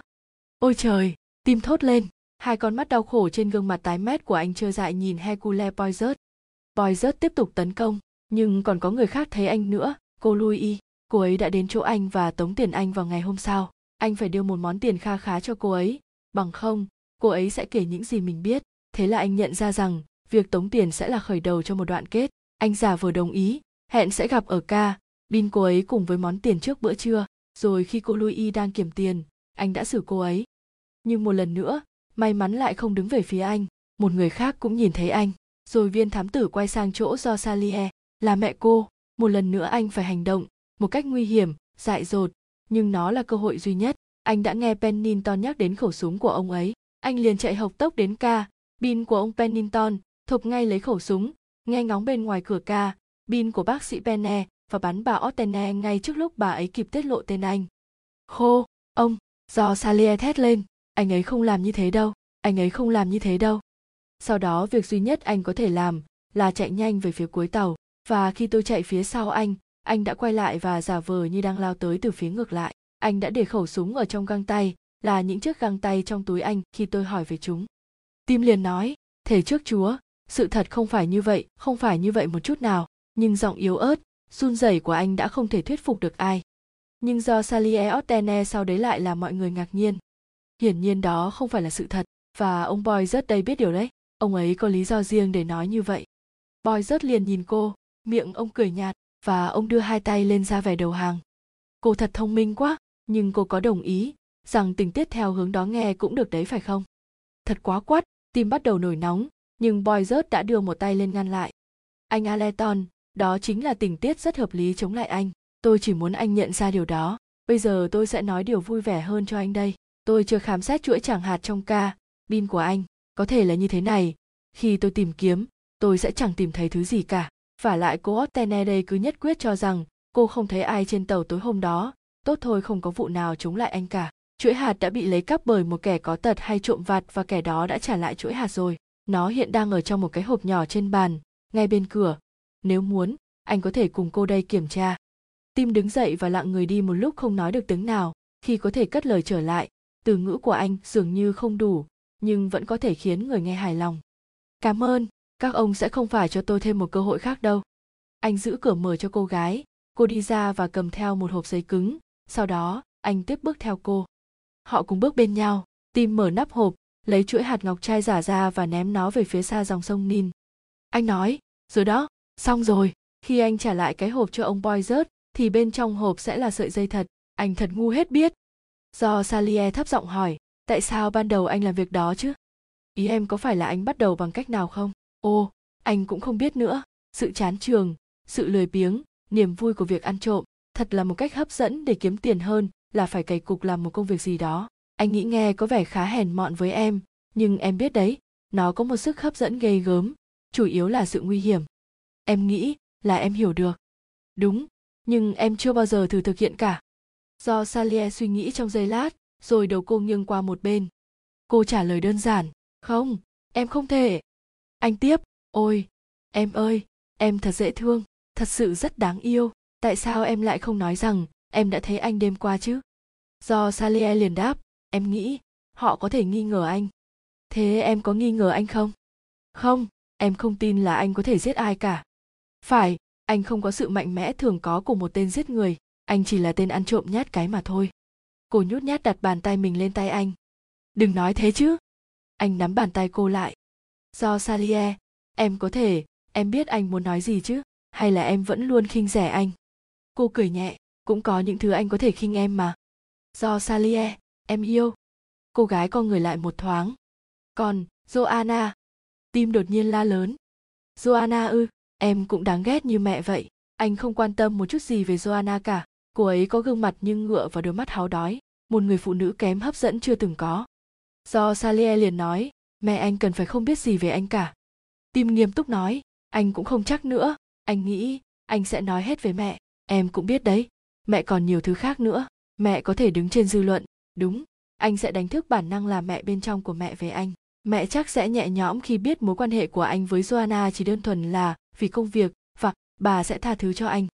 [SPEAKER 1] Ôi trời, tim thốt lên, hai con mắt đau khổ trên gương mặt tái mét của anh trơ dại nhìn Hercule Poirot. Poirot tiếp tục tấn công, nhưng còn có người khác thấy anh nữa, cô Louis cô ấy đã đến chỗ anh và tống tiền anh vào ngày hôm sau. Anh phải đưa một món tiền kha khá cho cô ấy. Bằng không, cô ấy sẽ kể những gì mình biết. Thế là anh nhận ra rằng, việc tống tiền sẽ là khởi đầu cho một đoạn kết. Anh giả vờ đồng ý, hẹn sẽ gặp ở ca. Bin cô ấy cùng với món tiền trước bữa trưa. Rồi khi cô louis đang kiểm tiền, anh đã xử cô ấy. Nhưng một lần nữa, may mắn lại không đứng về phía anh. Một người khác cũng nhìn thấy anh. Rồi viên thám tử quay sang chỗ do salie là mẹ cô. Một lần nữa anh phải hành động một cách nguy hiểm dại dột nhưng nó là cơ hội duy nhất. Anh đã nghe pennington nhắc đến khẩu súng của ông ấy. Anh liền chạy hộc tốc đến ca. Bin của ông pennington thục ngay lấy khẩu súng nghe ngóng bên ngoài cửa ca. Bin của bác sĩ penne và bắn bà Ottene ngay trước lúc bà ấy kịp tiết lộ tên anh. Khô, ông, do Salier thét lên, anh ấy không làm như thế đâu, anh ấy không làm như thế đâu. Sau đó việc duy nhất anh có thể làm là chạy nhanh về phía cuối tàu, và khi tôi chạy phía sau anh, anh đã quay lại và giả vờ như đang lao tới từ phía ngược lại. Anh đã để khẩu súng ở trong găng tay, là những chiếc găng tay trong túi anh khi tôi hỏi về chúng. Tim liền nói, thể trước Chúa, sự thật không phải như vậy, không phải như vậy một chút nào, nhưng giọng yếu ớt, run rẩy của anh đã không thể thuyết phục được ai. Nhưng do Salier Ottene sau đấy lại là mọi người ngạc nhiên. Hiển nhiên đó không phải là sự thật, và ông Boy rất đây biết điều đấy, ông ấy có lý do riêng để nói như vậy. Boy rất liền nhìn cô, miệng ông cười nhạt, và ông đưa hai tay lên ra vẻ đầu hàng. Cô thật thông minh quá, nhưng cô có đồng ý rằng tình tiết theo hướng đó nghe cũng được đấy phải không? Thật quá quát, tim bắt đầu nổi nóng, nhưng Boy rớt đã đưa một tay lên ngăn lại. Anh Aleton, đó chính là tình tiết rất hợp lý chống lại anh tôi chỉ muốn anh nhận ra điều đó bây giờ tôi sẽ nói điều vui vẻ hơn cho anh đây tôi chưa khám xét chuỗi chẳng hạt trong ca bin của anh có thể là như thế này khi tôi tìm kiếm tôi sẽ chẳng tìm thấy thứ gì cả và lại cô Ottene đây cứ nhất quyết cho rằng cô không thấy ai trên tàu tối hôm đó. Tốt thôi không có vụ nào chống lại anh cả. Chuỗi hạt đã bị lấy cắp bởi một kẻ có tật hay trộm vặt và kẻ đó đã trả lại chuỗi hạt rồi. Nó hiện đang ở trong một cái hộp nhỏ trên bàn, ngay bên cửa. Nếu muốn, anh có thể cùng cô đây kiểm tra. Tim đứng dậy và lặng người đi một lúc không nói được tiếng nào. Khi có thể cất lời trở lại, từ ngữ của anh dường như không đủ, nhưng vẫn có thể khiến người nghe hài lòng. Cảm ơn các ông sẽ không phải cho tôi thêm một cơ hội khác đâu. Anh giữ cửa mở cho cô gái. Cô đi ra và cầm theo một hộp giấy cứng. Sau đó, anh tiếp bước theo cô. Họ cùng bước bên nhau. Tim mở nắp hộp, lấy chuỗi hạt ngọc trai giả ra và ném nó về phía xa dòng sông nin. Anh nói, rồi đó, xong rồi. Khi anh trả lại cái hộp cho ông boy rớt thì bên trong hộp sẽ là sợi dây thật. Anh thật ngu hết biết. Do salier thấp giọng hỏi, tại sao ban đầu anh làm việc đó chứ? Ý em có phải là anh bắt đầu bằng cách nào không? Ô, anh cũng không biết nữa. Sự chán trường, sự lười biếng, niềm vui của việc ăn trộm, thật là một cách hấp dẫn để kiếm tiền hơn là phải cày cục làm một công việc gì đó. Anh nghĩ nghe có vẻ khá hèn mọn với em, nhưng em biết đấy, nó có một sức hấp dẫn ghê gớm, chủ yếu là sự nguy hiểm. Em nghĩ là em hiểu được. Đúng, nhưng em chưa bao giờ thử thực hiện cả. Do Salie suy nghĩ trong giây lát, rồi đầu cô nghiêng qua một bên. Cô trả lời đơn giản, không, em không thể anh tiếp, ôi, em ơi, em thật dễ thương, thật sự rất đáng yêu, tại sao em lại không nói rằng em đã thấy anh đêm qua chứ? Do salie liền đáp, em nghĩ họ có thể nghi ngờ anh. Thế em có nghi ngờ anh không? Không, em không tin là anh có thể giết ai cả. Phải, anh không có sự mạnh mẽ thường có của một tên giết người, anh chỉ là tên ăn trộm nhát cái mà thôi. Cô nhút nhát đặt bàn tay mình lên tay anh. Đừng nói thế chứ. Anh nắm bàn tay cô lại do salier em có thể, em biết anh muốn nói gì chứ? Hay là em vẫn luôn khinh rẻ anh? Cô cười nhẹ, cũng có những thứ anh có thể khinh em mà. Do salier em yêu. Cô gái con người lại một thoáng. Còn, joanna, tim đột nhiên la lớn. Joanna ư, em cũng đáng ghét như mẹ vậy. Anh không quan tâm một chút gì về joanna cả. Cô ấy có gương mặt như ngựa và đôi mắt háo đói. Một người phụ nữ kém hấp dẫn chưa từng có. Do salier liền nói mẹ anh cần phải không biết gì về anh cả. Tim nghiêm túc nói, anh cũng không chắc nữa. Anh nghĩ, anh sẽ nói hết với mẹ. Em cũng biết đấy. Mẹ còn nhiều thứ khác nữa. Mẹ có thể đứng trên dư luận. Đúng, anh sẽ đánh thức bản năng là mẹ bên trong của mẹ về anh. Mẹ chắc sẽ nhẹ nhõm khi biết mối quan hệ của anh với joanna chỉ đơn thuần là vì công việc và bà sẽ tha thứ cho anh.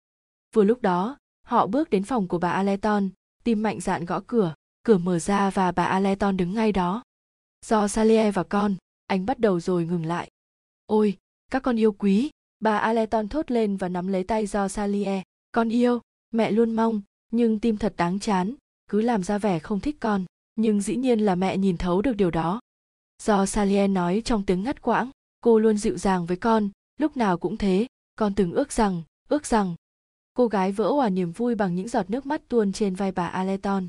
[SPEAKER 1] Vừa lúc đó, họ bước đến phòng của bà aleton tim mạnh dạn gõ cửa. Cửa mở ra và bà aleton đứng ngay đó do Salie và con anh bắt đầu rồi ngừng lại ôi các con yêu quý bà aleton thốt lên và nắm lấy tay do Salie. con yêu mẹ luôn mong nhưng tim thật đáng chán cứ làm ra vẻ không thích con nhưng dĩ nhiên là mẹ nhìn thấu được điều đó do Salie nói trong tiếng ngắt quãng cô luôn dịu dàng với con lúc nào cũng thế con từng ước rằng ước rằng cô gái vỡ hòa niềm vui bằng những giọt nước mắt tuôn trên vai bà Aleton.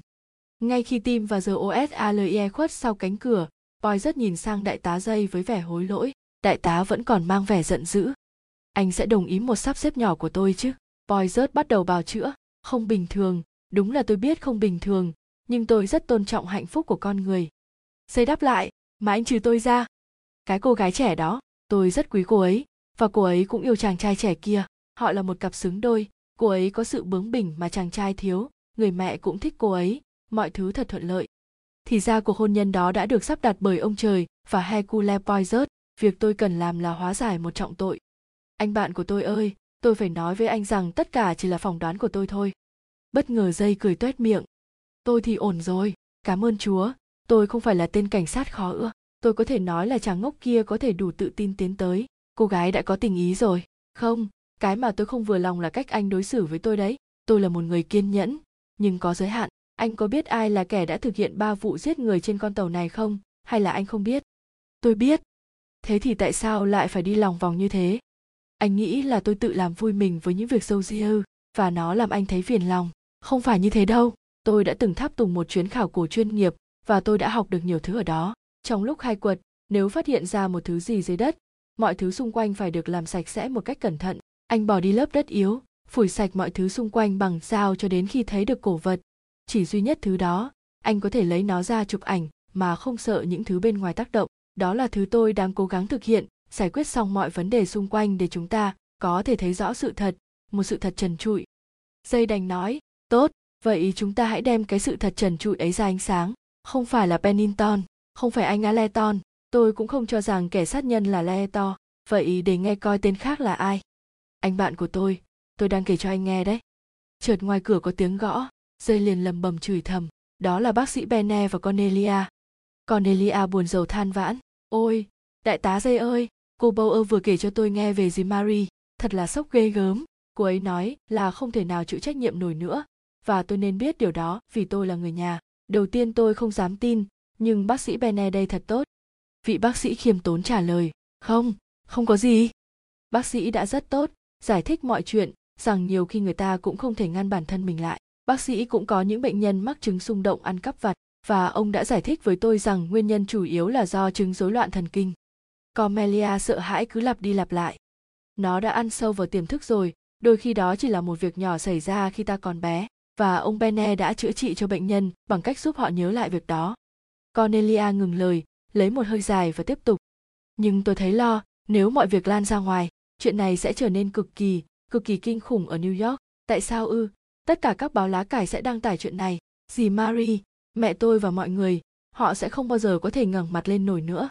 [SPEAKER 1] Ngay khi tim và giờ OSALIE khuất sau cánh cửa, Boy rất nhìn sang đại tá dây với vẻ hối lỗi. Đại tá vẫn còn mang vẻ giận dữ. Anh sẽ đồng ý một sắp xếp nhỏ của tôi chứ? Boy rớt bắt đầu bào chữa. Không bình thường, đúng là tôi biết không bình thường, nhưng tôi rất tôn trọng hạnh phúc của con người. Xây đáp lại, mà anh trừ tôi ra. Cái cô gái trẻ đó, tôi rất quý cô ấy, và cô ấy cũng yêu chàng trai trẻ kia. Họ là một cặp xứng đôi, cô ấy có sự bướng bỉnh mà chàng trai thiếu, người mẹ cũng thích cô ấy, mọi thứ thật thuận lợi. Thì ra cuộc hôn nhân đó đã được sắp đặt bởi ông trời và Hercule Poirot, việc tôi cần làm là hóa giải một trọng tội. Anh bạn của tôi ơi, tôi phải nói với anh rằng tất cả chỉ là phỏng đoán của tôi thôi. Bất ngờ dây cười tuét miệng. Tôi thì ổn rồi, cảm ơn Chúa, tôi không phải là tên cảnh sát khó ưa. Tôi có thể nói là chàng ngốc kia có thể đủ tự tin tiến tới. Cô gái đã có tình ý rồi. Không, cái mà tôi không vừa lòng là cách anh đối xử với tôi đấy. Tôi là một người kiên nhẫn, nhưng có giới hạn anh có biết ai là kẻ đã thực hiện ba vụ giết người trên con tàu này không? Hay là anh không biết? Tôi biết. Thế thì tại sao lại phải đi lòng vòng như thế? Anh nghĩ là tôi tự làm vui mình với những việc sâu riêng và nó làm anh thấy phiền lòng. Không phải như thế đâu. Tôi đã từng tháp tùng một chuyến khảo cổ chuyên nghiệp, và tôi đã học được nhiều thứ ở đó. Trong lúc khai quật, nếu phát hiện ra một thứ gì dưới đất, mọi thứ xung quanh phải được làm sạch sẽ một cách cẩn thận. Anh bỏ đi lớp đất yếu, phủi sạch mọi thứ xung quanh bằng dao cho đến khi thấy được cổ vật chỉ duy nhất thứ đó, anh có thể lấy nó ra chụp ảnh mà không sợ những thứ bên ngoài tác động. Đó là thứ tôi đang cố gắng thực hiện, giải quyết xong mọi vấn đề xung quanh để chúng ta có thể thấy rõ sự thật, một sự thật trần trụi. Dây đành nói, tốt, vậy chúng ta hãy đem cái sự thật trần trụi ấy ra ánh sáng. Không phải là pennington, không phải anh aleton tôi cũng không cho rằng kẻ sát nhân là leto vậy để nghe coi tên khác là ai. Anh bạn của tôi tôi đang kể cho anh nghe đấy. Chợt ngoài cửa có tiếng gõ. Rơi liền lầm bầm chửi thầm đó là bác sĩ bene và cornelia. Cornelia buồn rầu than vãn ôi đại tá dây ơi cô bâu vừa kể cho tôi nghe về dì Marie, thật là sốc ghê gớm. Cô ấy nói là không thể nào chịu trách nhiệm nổi nữa và tôi nên biết điều đó vì tôi là người nhà. Đầu tiên tôi không dám tin nhưng bác sĩ bene đây thật tốt. Vị bác sĩ khiêm tốn trả lời không không có gì. Bác sĩ đã rất tốt giải thích mọi chuyện rằng nhiều khi người ta cũng không thể ngăn bản thân mình lại bác sĩ cũng có những bệnh nhân mắc chứng xung động ăn cắp vặt và ông đã giải thích với tôi rằng nguyên nhân chủ yếu là do chứng rối loạn thần kinh. Cornelia sợ hãi cứ lặp đi lặp lại. Nó đã ăn sâu vào tiềm thức rồi, đôi khi đó chỉ là một việc nhỏ xảy ra khi ta còn bé, và ông Bene đã chữa trị cho bệnh nhân bằng cách giúp họ nhớ lại việc đó. Cornelia ngừng lời, lấy một hơi dài và tiếp tục. Nhưng tôi thấy lo, nếu mọi việc lan ra ngoài, chuyện này sẽ trở nên cực kỳ, cực kỳ kinh khủng ở New York. Tại sao ư? Tất cả các báo lá cải sẽ đăng tải chuyện này. Dì Marie, mẹ tôi và mọi người họ sẽ không bao giờ có thể ngẩng mặt lên nổi nữa.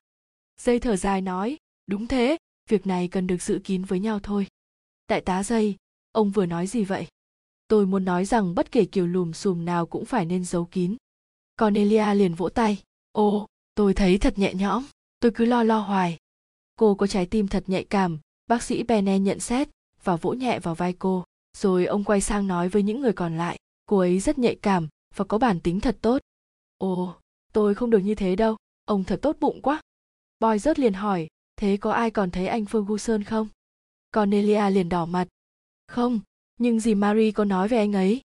[SPEAKER 1] Dây thở dài nói đúng thế việc này cần được giữ kín với nhau thôi. Đại tá dây ông vừa nói gì vậy? Tôi muốn nói rằng bất kể kiểu lùm xùm nào cũng phải nên giấu kín. Cornelia liền vỗ tay. Ồ tôi thấy thật nhẹ nhõm tôi cứ lo lo hoài. Cô có trái tim thật nhạy cảm bác sĩ bene nhận xét và vỗ nhẹ vào vai cô rồi ông quay sang nói với những người còn lại, cô ấy rất nhạy cảm và có bản tính thật tốt. Ồ, tôi không được như thế đâu, ông thật tốt bụng quá. Boy rớt liền hỏi, thế có ai còn thấy anh ferguson không? Cornelia liền đỏ mặt. Không, nhưng dì marie có nói về anh ấy.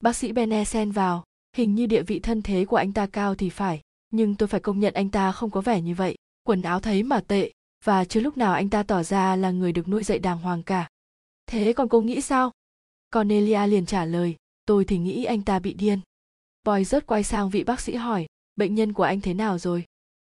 [SPEAKER 1] Bác sĩ bene xen vào, hình như địa vị thân thế của anh ta cao thì phải, nhưng tôi phải công nhận anh ta không có vẻ như vậy. Quần áo thấy mà tệ, và chưa lúc nào anh ta tỏ ra là người được nuôi dạy đàng hoàng cả. Thế còn cô nghĩ sao? Cornelia liền trả lời, tôi thì nghĩ anh ta bị điên. Boy rớt quay sang vị bác sĩ hỏi, bệnh nhân của anh thế nào rồi?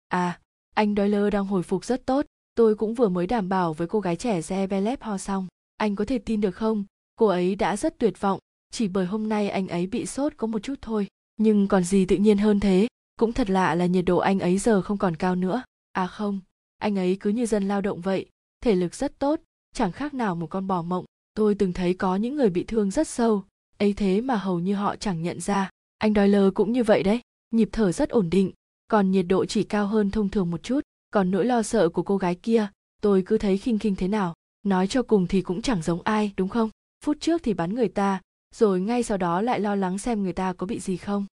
[SPEAKER 1] À, anh Doyle đang hồi phục rất tốt, tôi cũng vừa mới đảm bảo với cô gái trẻ Zebelep ho xong. Anh có thể tin được không, cô ấy đã rất tuyệt vọng, chỉ bởi hôm nay anh ấy bị sốt có một chút thôi. Nhưng còn gì tự nhiên hơn thế, cũng thật lạ là nhiệt độ anh ấy giờ không còn cao nữa. À không, anh ấy cứ như dân lao động vậy, thể lực rất tốt, chẳng khác nào một con bò mộng tôi từng thấy có những người bị thương rất sâu, ấy thế mà hầu như họ chẳng nhận ra. Anh Doyle cũng như vậy đấy, nhịp thở rất ổn định, còn nhiệt độ chỉ cao hơn thông thường một chút. Còn nỗi lo sợ của cô gái kia, tôi cứ thấy khinh khinh thế nào. Nói cho cùng thì cũng chẳng giống ai, đúng không? Phút trước thì bắn người ta, rồi ngay sau đó lại lo lắng xem người ta có bị gì không.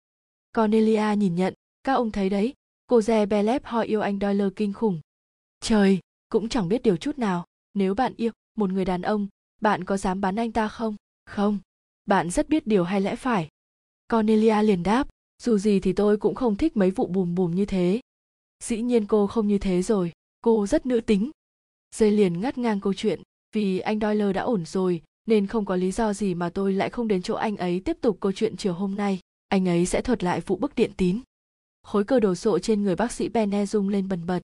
[SPEAKER 1] Cornelia nhìn nhận, các ông thấy đấy, cô Ze Belep họ yêu anh Doyle kinh khủng. Trời, cũng chẳng biết điều chút nào. Nếu bạn yêu một người đàn ông bạn có dám bán anh ta không? Không. Bạn rất biết điều hay lẽ phải. Cornelia liền đáp, dù gì thì tôi cũng không thích mấy vụ bùm bùm như thế. Dĩ nhiên cô không như thế rồi, cô rất nữ tính. Dây liền ngắt ngang câu chuyện, vì anh doyle đã ổn rồi, nên không có lý do gì mà tôi lại không đến chỗ anh ấy tiếp tục câu chuyện chiều hôm nay. Anh ấy sẽ thuật lại vụ bức điện tín. Khối cơ đồ sộ trên người bác sĩ bene rung lên bần bật.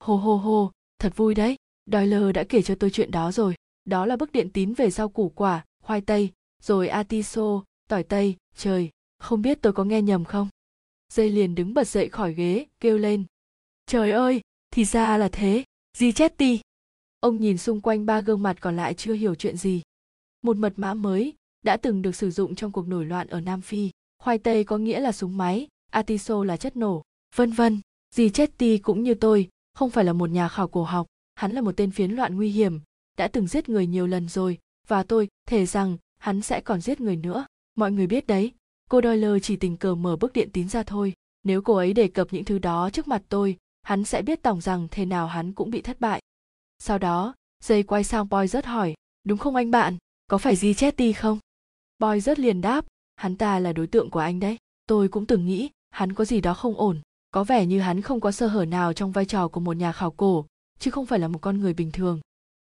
[SPEAKER 1] Hô hô hô, thật vui đấy, doyle đã kể cho tôi chuyện đó rồi đó là bức điện tín về rau củ quả, khoai tây, rồi atiso tỏi tây, trời. Không biết tôi có nghe nhầm không? Dây liền đứng bật dậy khỏi ghế, kêu lên. Trời ơi, thì ra là thế. Di ti! ông nhìn xung quanh ba gương mặt còn lại chưa hiểu chuyện gì. Một mật mã mới đã từng được sử dụng trong cuộc nổi loạn ở nam phi. Khoai tây có nghĩa là súng máy atiso là chất nổ, vân vân. Di ti cũng như tôi, không phải là một nhà khảo cổ học. Hắn là một tên phiến loạn nguy hiểm đã từng giết người nhiều lần rồi, và tôi thề rằng hắn sẽ còn giết người nữa. Mọi người biết đấy, cô doyle chỉ tình cờ mở bức điện tín ra thôi. Nếu cô ấy đề cập những thứ đó trước mặt tôi, hắn sẽ biết tỏng rằng thế nào hắn cũng bị thất bại. Sau đó dây quay sang boy rất hỏi, đúng không anh bạn? Có phải gì chết đi không? Boy rất liền đáp, hắn ta là đối tượng của anh đấy. Tôi cũng từng nghĩ hắn có gì đó không ổn. Có vẻ như hắn không có sơ hở nào trong vai trò của một nhà khảo cổ, chứ không phải là một con người bình thường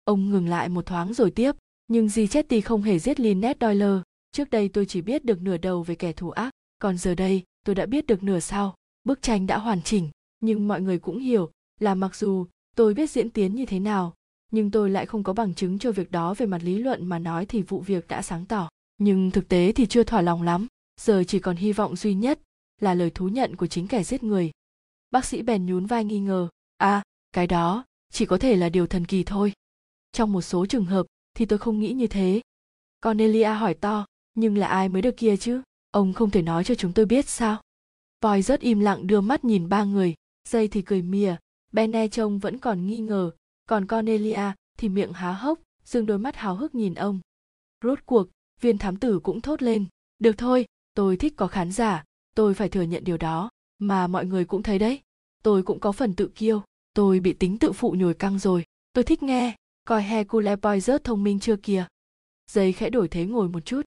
[SPEAKER 1] ông ngừng lại một thoáng rồi tiếp nhưng di chetty không hề giết Lynette Doyle. Trước đây tôi chỉ biết được nửa đầu về kẻ thù ác, còn giờ đây tôi đã biết được nửa sau. Bức tranh đã hoàn chỉnh, nhưng mọi người cũng hiểu là mặc dù tôi biết diễn tiến như thế nào, nhưng tôi lại không có bằng chứng cho việc đó về mặt lý luận mà nói thì vụ việc đã sáng tỏ. Nhưng thực tế thì chưa thỏa lòng lắm, giờ chỉ còn hy vọng duy nhất là lời thú nhận của chính kẻ giết người. Bác sĩ bèn nhún vai nghi ngờ, à, cái đó chỉ có thể là điều thần kỳ thôi. Trong một số trường hợp, thì tôi không nghĩ như thế. Cornelia hỏi to nhưng là ai mới được kia chứ? Ông không thể nói cho chúng tôi biết sao? Voi rất im lặng đưa mắt nhìn ba người dây thì cười mỉa. Bene trông vẫn còn nghi ngờ còn cornelia thì miệng há hốc dương đôi mắt háo hức nhìn ông. Rốt cuộc viên thám tử cũng thốt lên được thôi tôi thích có khán giả tôi phải thừa nhận điều đó mà mọi người cũng thấy đấy. Tôi cũng có phần tự kiêu tôi bị tính tự phụ nhồi căng rồi tôi thích nghe coi Hercule Poirot thông minh chưa kìa. Giấy khẽ đổi thế ngồi một chút.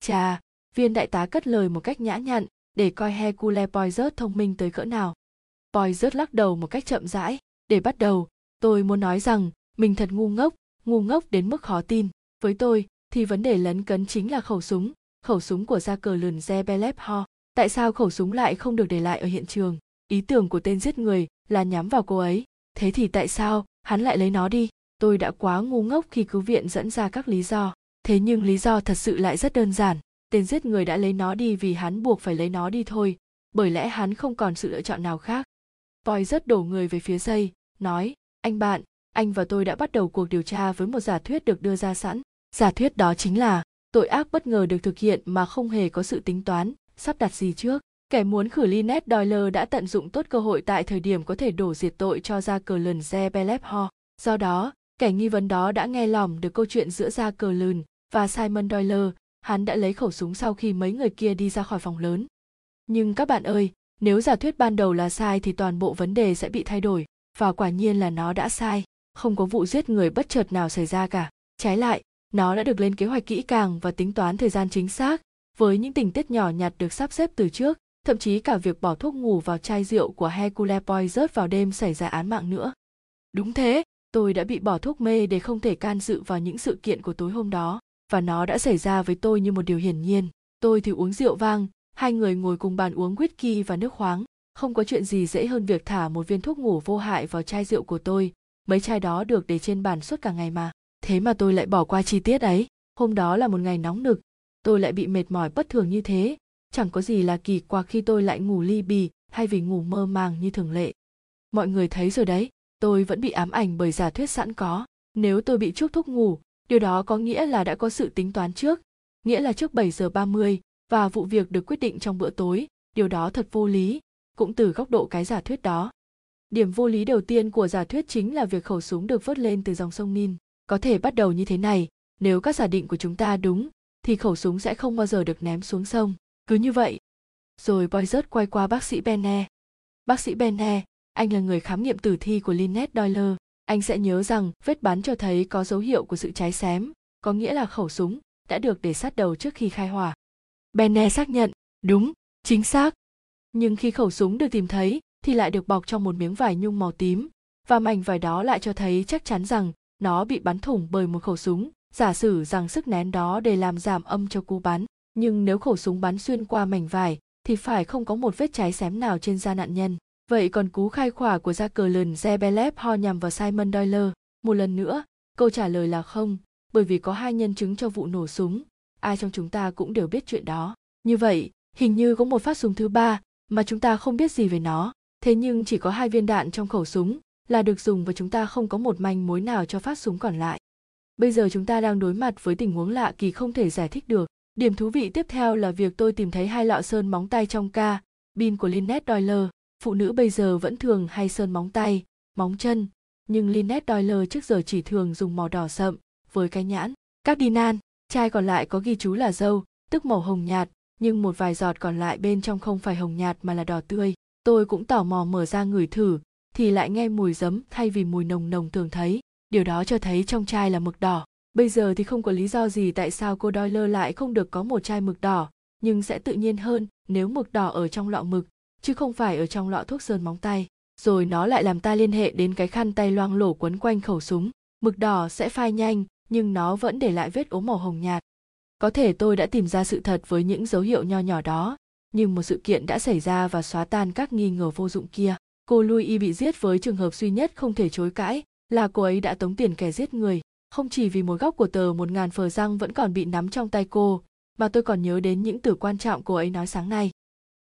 [SPEAKER 1] Chà, viên đại tá cất lời một cách nhã nhặn để coi Hercule Poirot thông minh tới cỡ nào. Poirot lắc đầu một cách chậm rãi. Để bắt đầu, tôi muốn nói rằng mình thật ngu ngốc, ngu ngốc đến mức khó tin. Với tôi, thì vấn đề lấn cấn chính là khẩu súng, khẩu súng của gia cờ lườn Zebelep Ho. Tại sao khẩu súng lại không được để lại ở hiện trường? Ý tưởng của tên giết người là nhắm vào cô ấy. Thế thì tại sao hắn lại lấy nó đi? Tôi đã quá ngu ngốc khi cứu viện dẫn ra các lý do. Thế nhưng lý do thật sự lại rất đơn giản. Tên giết người đã lấy nó đi vì hắn buộc phải lấy nó đi thôi. Bởi lẽ hắn không còn sự lựa chọn nào khác. Voi rất đổ người về phía dây nói anh bạn anh và tôi đã bắt đầu cuộc điều tra với một giả thuyết được đưa ra sẵn. Giả thuyết đó chính là tội ác bất ngờ được thực hiện mà không hề có sự tính toán sắp đặt gì trước. Kẻ muốn khử Lynette Doyle đã tận dụng tốt cơ hội tại thời điểm có thể đổ diệt tội cho ra cờ lần Zebelep Ho. Do đó, kẻ nghi vấn đó đã nghe lỏm được câu chuyện giữa ra cờ Lừn và simon doyle. Hắn đã lấy khẩu súng sau khi mấy người kia đi ra khỏi phòng lớn. Nhưng các bạn ơi nếu giả thuyết ban đầu là sai thì toàn bộ vấn đề sẽ bị thay đổi. Và quả nhiên là nó đã sai. Không có vụ giết người bất chợt nào xảy ra cả. Trái lại nó đã được lên kế hoạch kỹ càng và tính toán thời gian chính xác. Với những tình tiết nhỏ nhặt được sắp xếp từ trước thậm chí cả việc bỏ thuốc ngủ vào chai rượu của Hercule Poirot vào đêm xảy ra án mạng nữa. Đúng thế, tôi đã bị bỏ thuốc mê để không thể can dự vào những sự kiện của tối hôm đó, và nó đã xảy ra với tôi như một điều hiển nhiên. Tôi thì uống rượu vang, hai người ngồi cùng bàn uống whisky và nước khoáng. Không có chuyện gì dễ hơn việc thả một viên thuốc ngủ vô hại vào chai rượu của tôi. Mấy chai đó được để trên bàn suốt cả ngày mà. Thế mà tôi lại bỏ qua chi tiết ấy. Hôm đó là một ngày nóng nực. Tôi lại bị mệt mỏi bất thường như thế. Chẳng có gì là kỳ quặc khi tôi lại ngủ ly bì hay vì ngủ mơ màng như thường lệ. Mọi người thấy rồi đấy tôi vẫn bị ám ảnh bởi giả thuyết sẵn có. Nếu tôi bị chuốc thuốc ngủ, điều đó có nghĩa là đã có sự tính toán trước. Nghĩa là trước 7 giờ 30 và vụ việc được quyết định trong bữa tối, điều đó thật vô lý, cũng từ góc độ cái giả thuyết đó. Điểm vô lý đầu tiên của giả thuyết chính là việc khẩu súng được vớt lên từ dòng sông nin. Có thể bắt đầu như thế này, nếu các giả định của chúng ta đúng, thì khẩu súng sẽ không bao giờ được ném xuống sông. Cứ như vậy. Rồi boy rớt quay qua bác sĩ benne bác sĩ benne anh là người khám nghiệm tử thi của Lynette Doyle. Anh sẽ nhớ rằng vết bắn cho thấy có dấu hiệu của sự cháy xém, có nghĩa là khẩu súng đã được để sát đầu trước khi khai hỏa. Benne xác nhận, đúng, chính xác. Nhưng khi khẩu súng được tìm thấy thì lại được bọc trong một miếng vải nhung màu tím, và mảnh vải đó lại cho thấy chắc chắn rằng nó bị bắn thủng bởi một khẩu súng, giả sử rằng sức nén đó để làm giảm âm cho cú bắn. Nhưng nếu khẩu súng bắn xuyên qua mảnh vải thì phải không có một vết cháy xém nào trên da nạn nhân. Vậy còn cú khai khỏa của Jacqueline Zebelev ho nhằm vào Simon Doyle? Một lần nữa, câu trả lời là không, bởi vì có hai nhân chứng cho vụ nổ súng, ai trong chúng ta cũng đều biết chuyện đó. Như vậy, hình như có một phát súng thứ ba mà chúng ta không biết gì về nó. Thế nhưng chỉ có hai viên đạn trong khẩu súng là được dùng và chúng ta không có một manh mối nào cho phát súng còn lại. Bây giờ chúng ta đang đối mặt với tình huống lạ kỳ không thể giải thích được. Điểm thú vị tiếp theo là việc tôi tìm thấy hai lọ sơn móng tay trong ca, bin của Lynette Doyle. Phụ nữ bây giờ vẫn thường hay sơn móng tay, móng chân, nhưng Lynette Doyle trước giờ chỉ thường dùng màu đỏ sậm với cái nhãn. Cardinal, chai còn lại có ghi chú là dâu, tức màu hồng nhạt, nhưng một vài giọt còn lại bên trong không phải hồng nhạt mà là đỏ tươi. Tôi cũng tò mò mở ra ngửi thử, thì lại nghe mùi giấm thay vì mùi nồng nồng thường thấy. Điều đó cho thấy trong chai là mực đỏ. Bây giờ thì không có lý do gì tại sao cô Doyle lại không được có một chai mực đỏ, nhưng sẽ tự nhiên hơn nếu mực đỏ ở trong lọ mực, chứ không phải ở trong lọ thuốc sơn móng tay. Rồi nó lại làm ta liên hệ đến cái khăn tay loang lổ quấn quanh khẩu súng. Mực đỏ sẽ phai nhanh, nhưng nó vẫn để lại vết ố màu hồng nhạt. Có thể tôi đã tìm ra sự thật với những dấu hiệu nho nhỏ đó, nhưng một sự kiện đã xảy ra và xóa tan các nghi ngờ vô dụng kia. Cô Louis bị giết với trường hợp duy nhất không thể chối cãi là cô ấy đã tống tiền kẻ giết người. Không chỉ vì một góc của tờ một ngàn phờ răng vẫn còn bị nắm trong tay cô, mà tôi còn nhớ đến những từ quan trọng cô ấy nói sáng nay.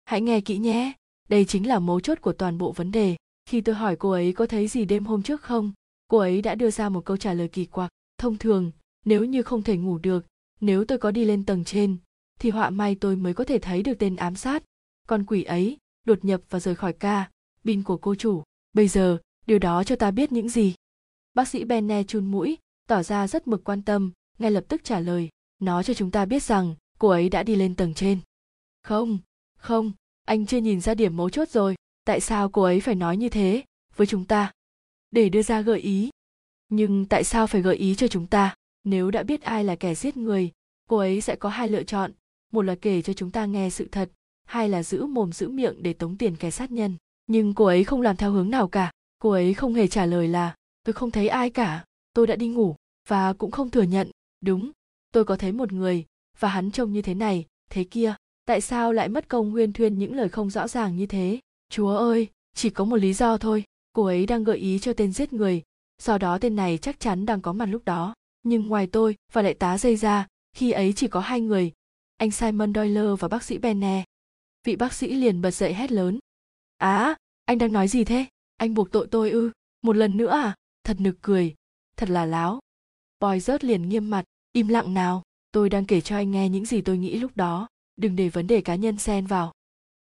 [SPEAKER 1] Hãy nghe kỹ nhé, đây chính là mấu chốt của toàn bộ vấn đề. Khi tôi hỏi cô ấy có thấy gì đêm hôm trước không, cô ấy đã đưa ra một câu trả lời kỳ quặc. Thông thường, nếu như không thể ngủ được, nếu tôi có đi lên tầng trên, thì họa may tôi mới có thể thấy được tên ám sát. Con quỷ ấy đột nhập và rời khỏi ca, bin của cô chủ. Bây giờ, điều đó cho ta biết những gì? Bác sĩ Benne chun mũi, tỏ ra rất mực quan tâm, ngay lập tức trả lời. Nó cho chúng ta biết rằng cô ấy đã đi lên tầng trên. Không, không, anh chưa nhìn ra điểm mấu chốt rồi. Tại sao cô ấy phải nói như thế với chúng ta? Để đưa ra gợi ý. Nhưng tại sao phải gợi ý cho chúng ta? Nếu đã biết ai là kẻ giết người, cô ấy sẽ có hai lựa chọn. Một là kể cho chúng ta nghe sự thật, hai là giữ mồm giữ miệng để tống tiền kẻ sát nhân nhưng cô ấy không làm theo hướng nào cả cô ấy không hề trả lời là tôi không thấy ai cả tôi đã đi ngủ và cũng không thừa nhận đúng tôi có thấy một người và hắn trông như thế này thế kia tại sao lại mất công huyên thuyên những lời không rõ ràng như thế? Chúa ơi, chỉ có một lý do thôi. Cô ấy đang gợi ý cho tên giết người. Do đó tên này chắc chắn đang có mặt lúc đó. Nhưng ngoài tôi và đại tá dây ra khi ấy chỉ có hai người, anh simon doyle và bác sĩ benne vị bác sĩ liền bật dậy hét lớn. Á, anh đang nói gì thế? Anh buộc tội tôi ư? Một lần nữa à? Thật nực cười. Thật là láo. Boy rớt liền nghiêm mặt. Im lặng nào, tôi đang kể cho anh nghe những gì tôi nghĩ lúc đó đừng để vấn đề cá nhân xen vào.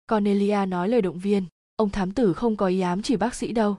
[SPEAKER 1] Cornelia nói lời động viên. Ông thám tử không có ý ám chỉ bác sĩ đâu.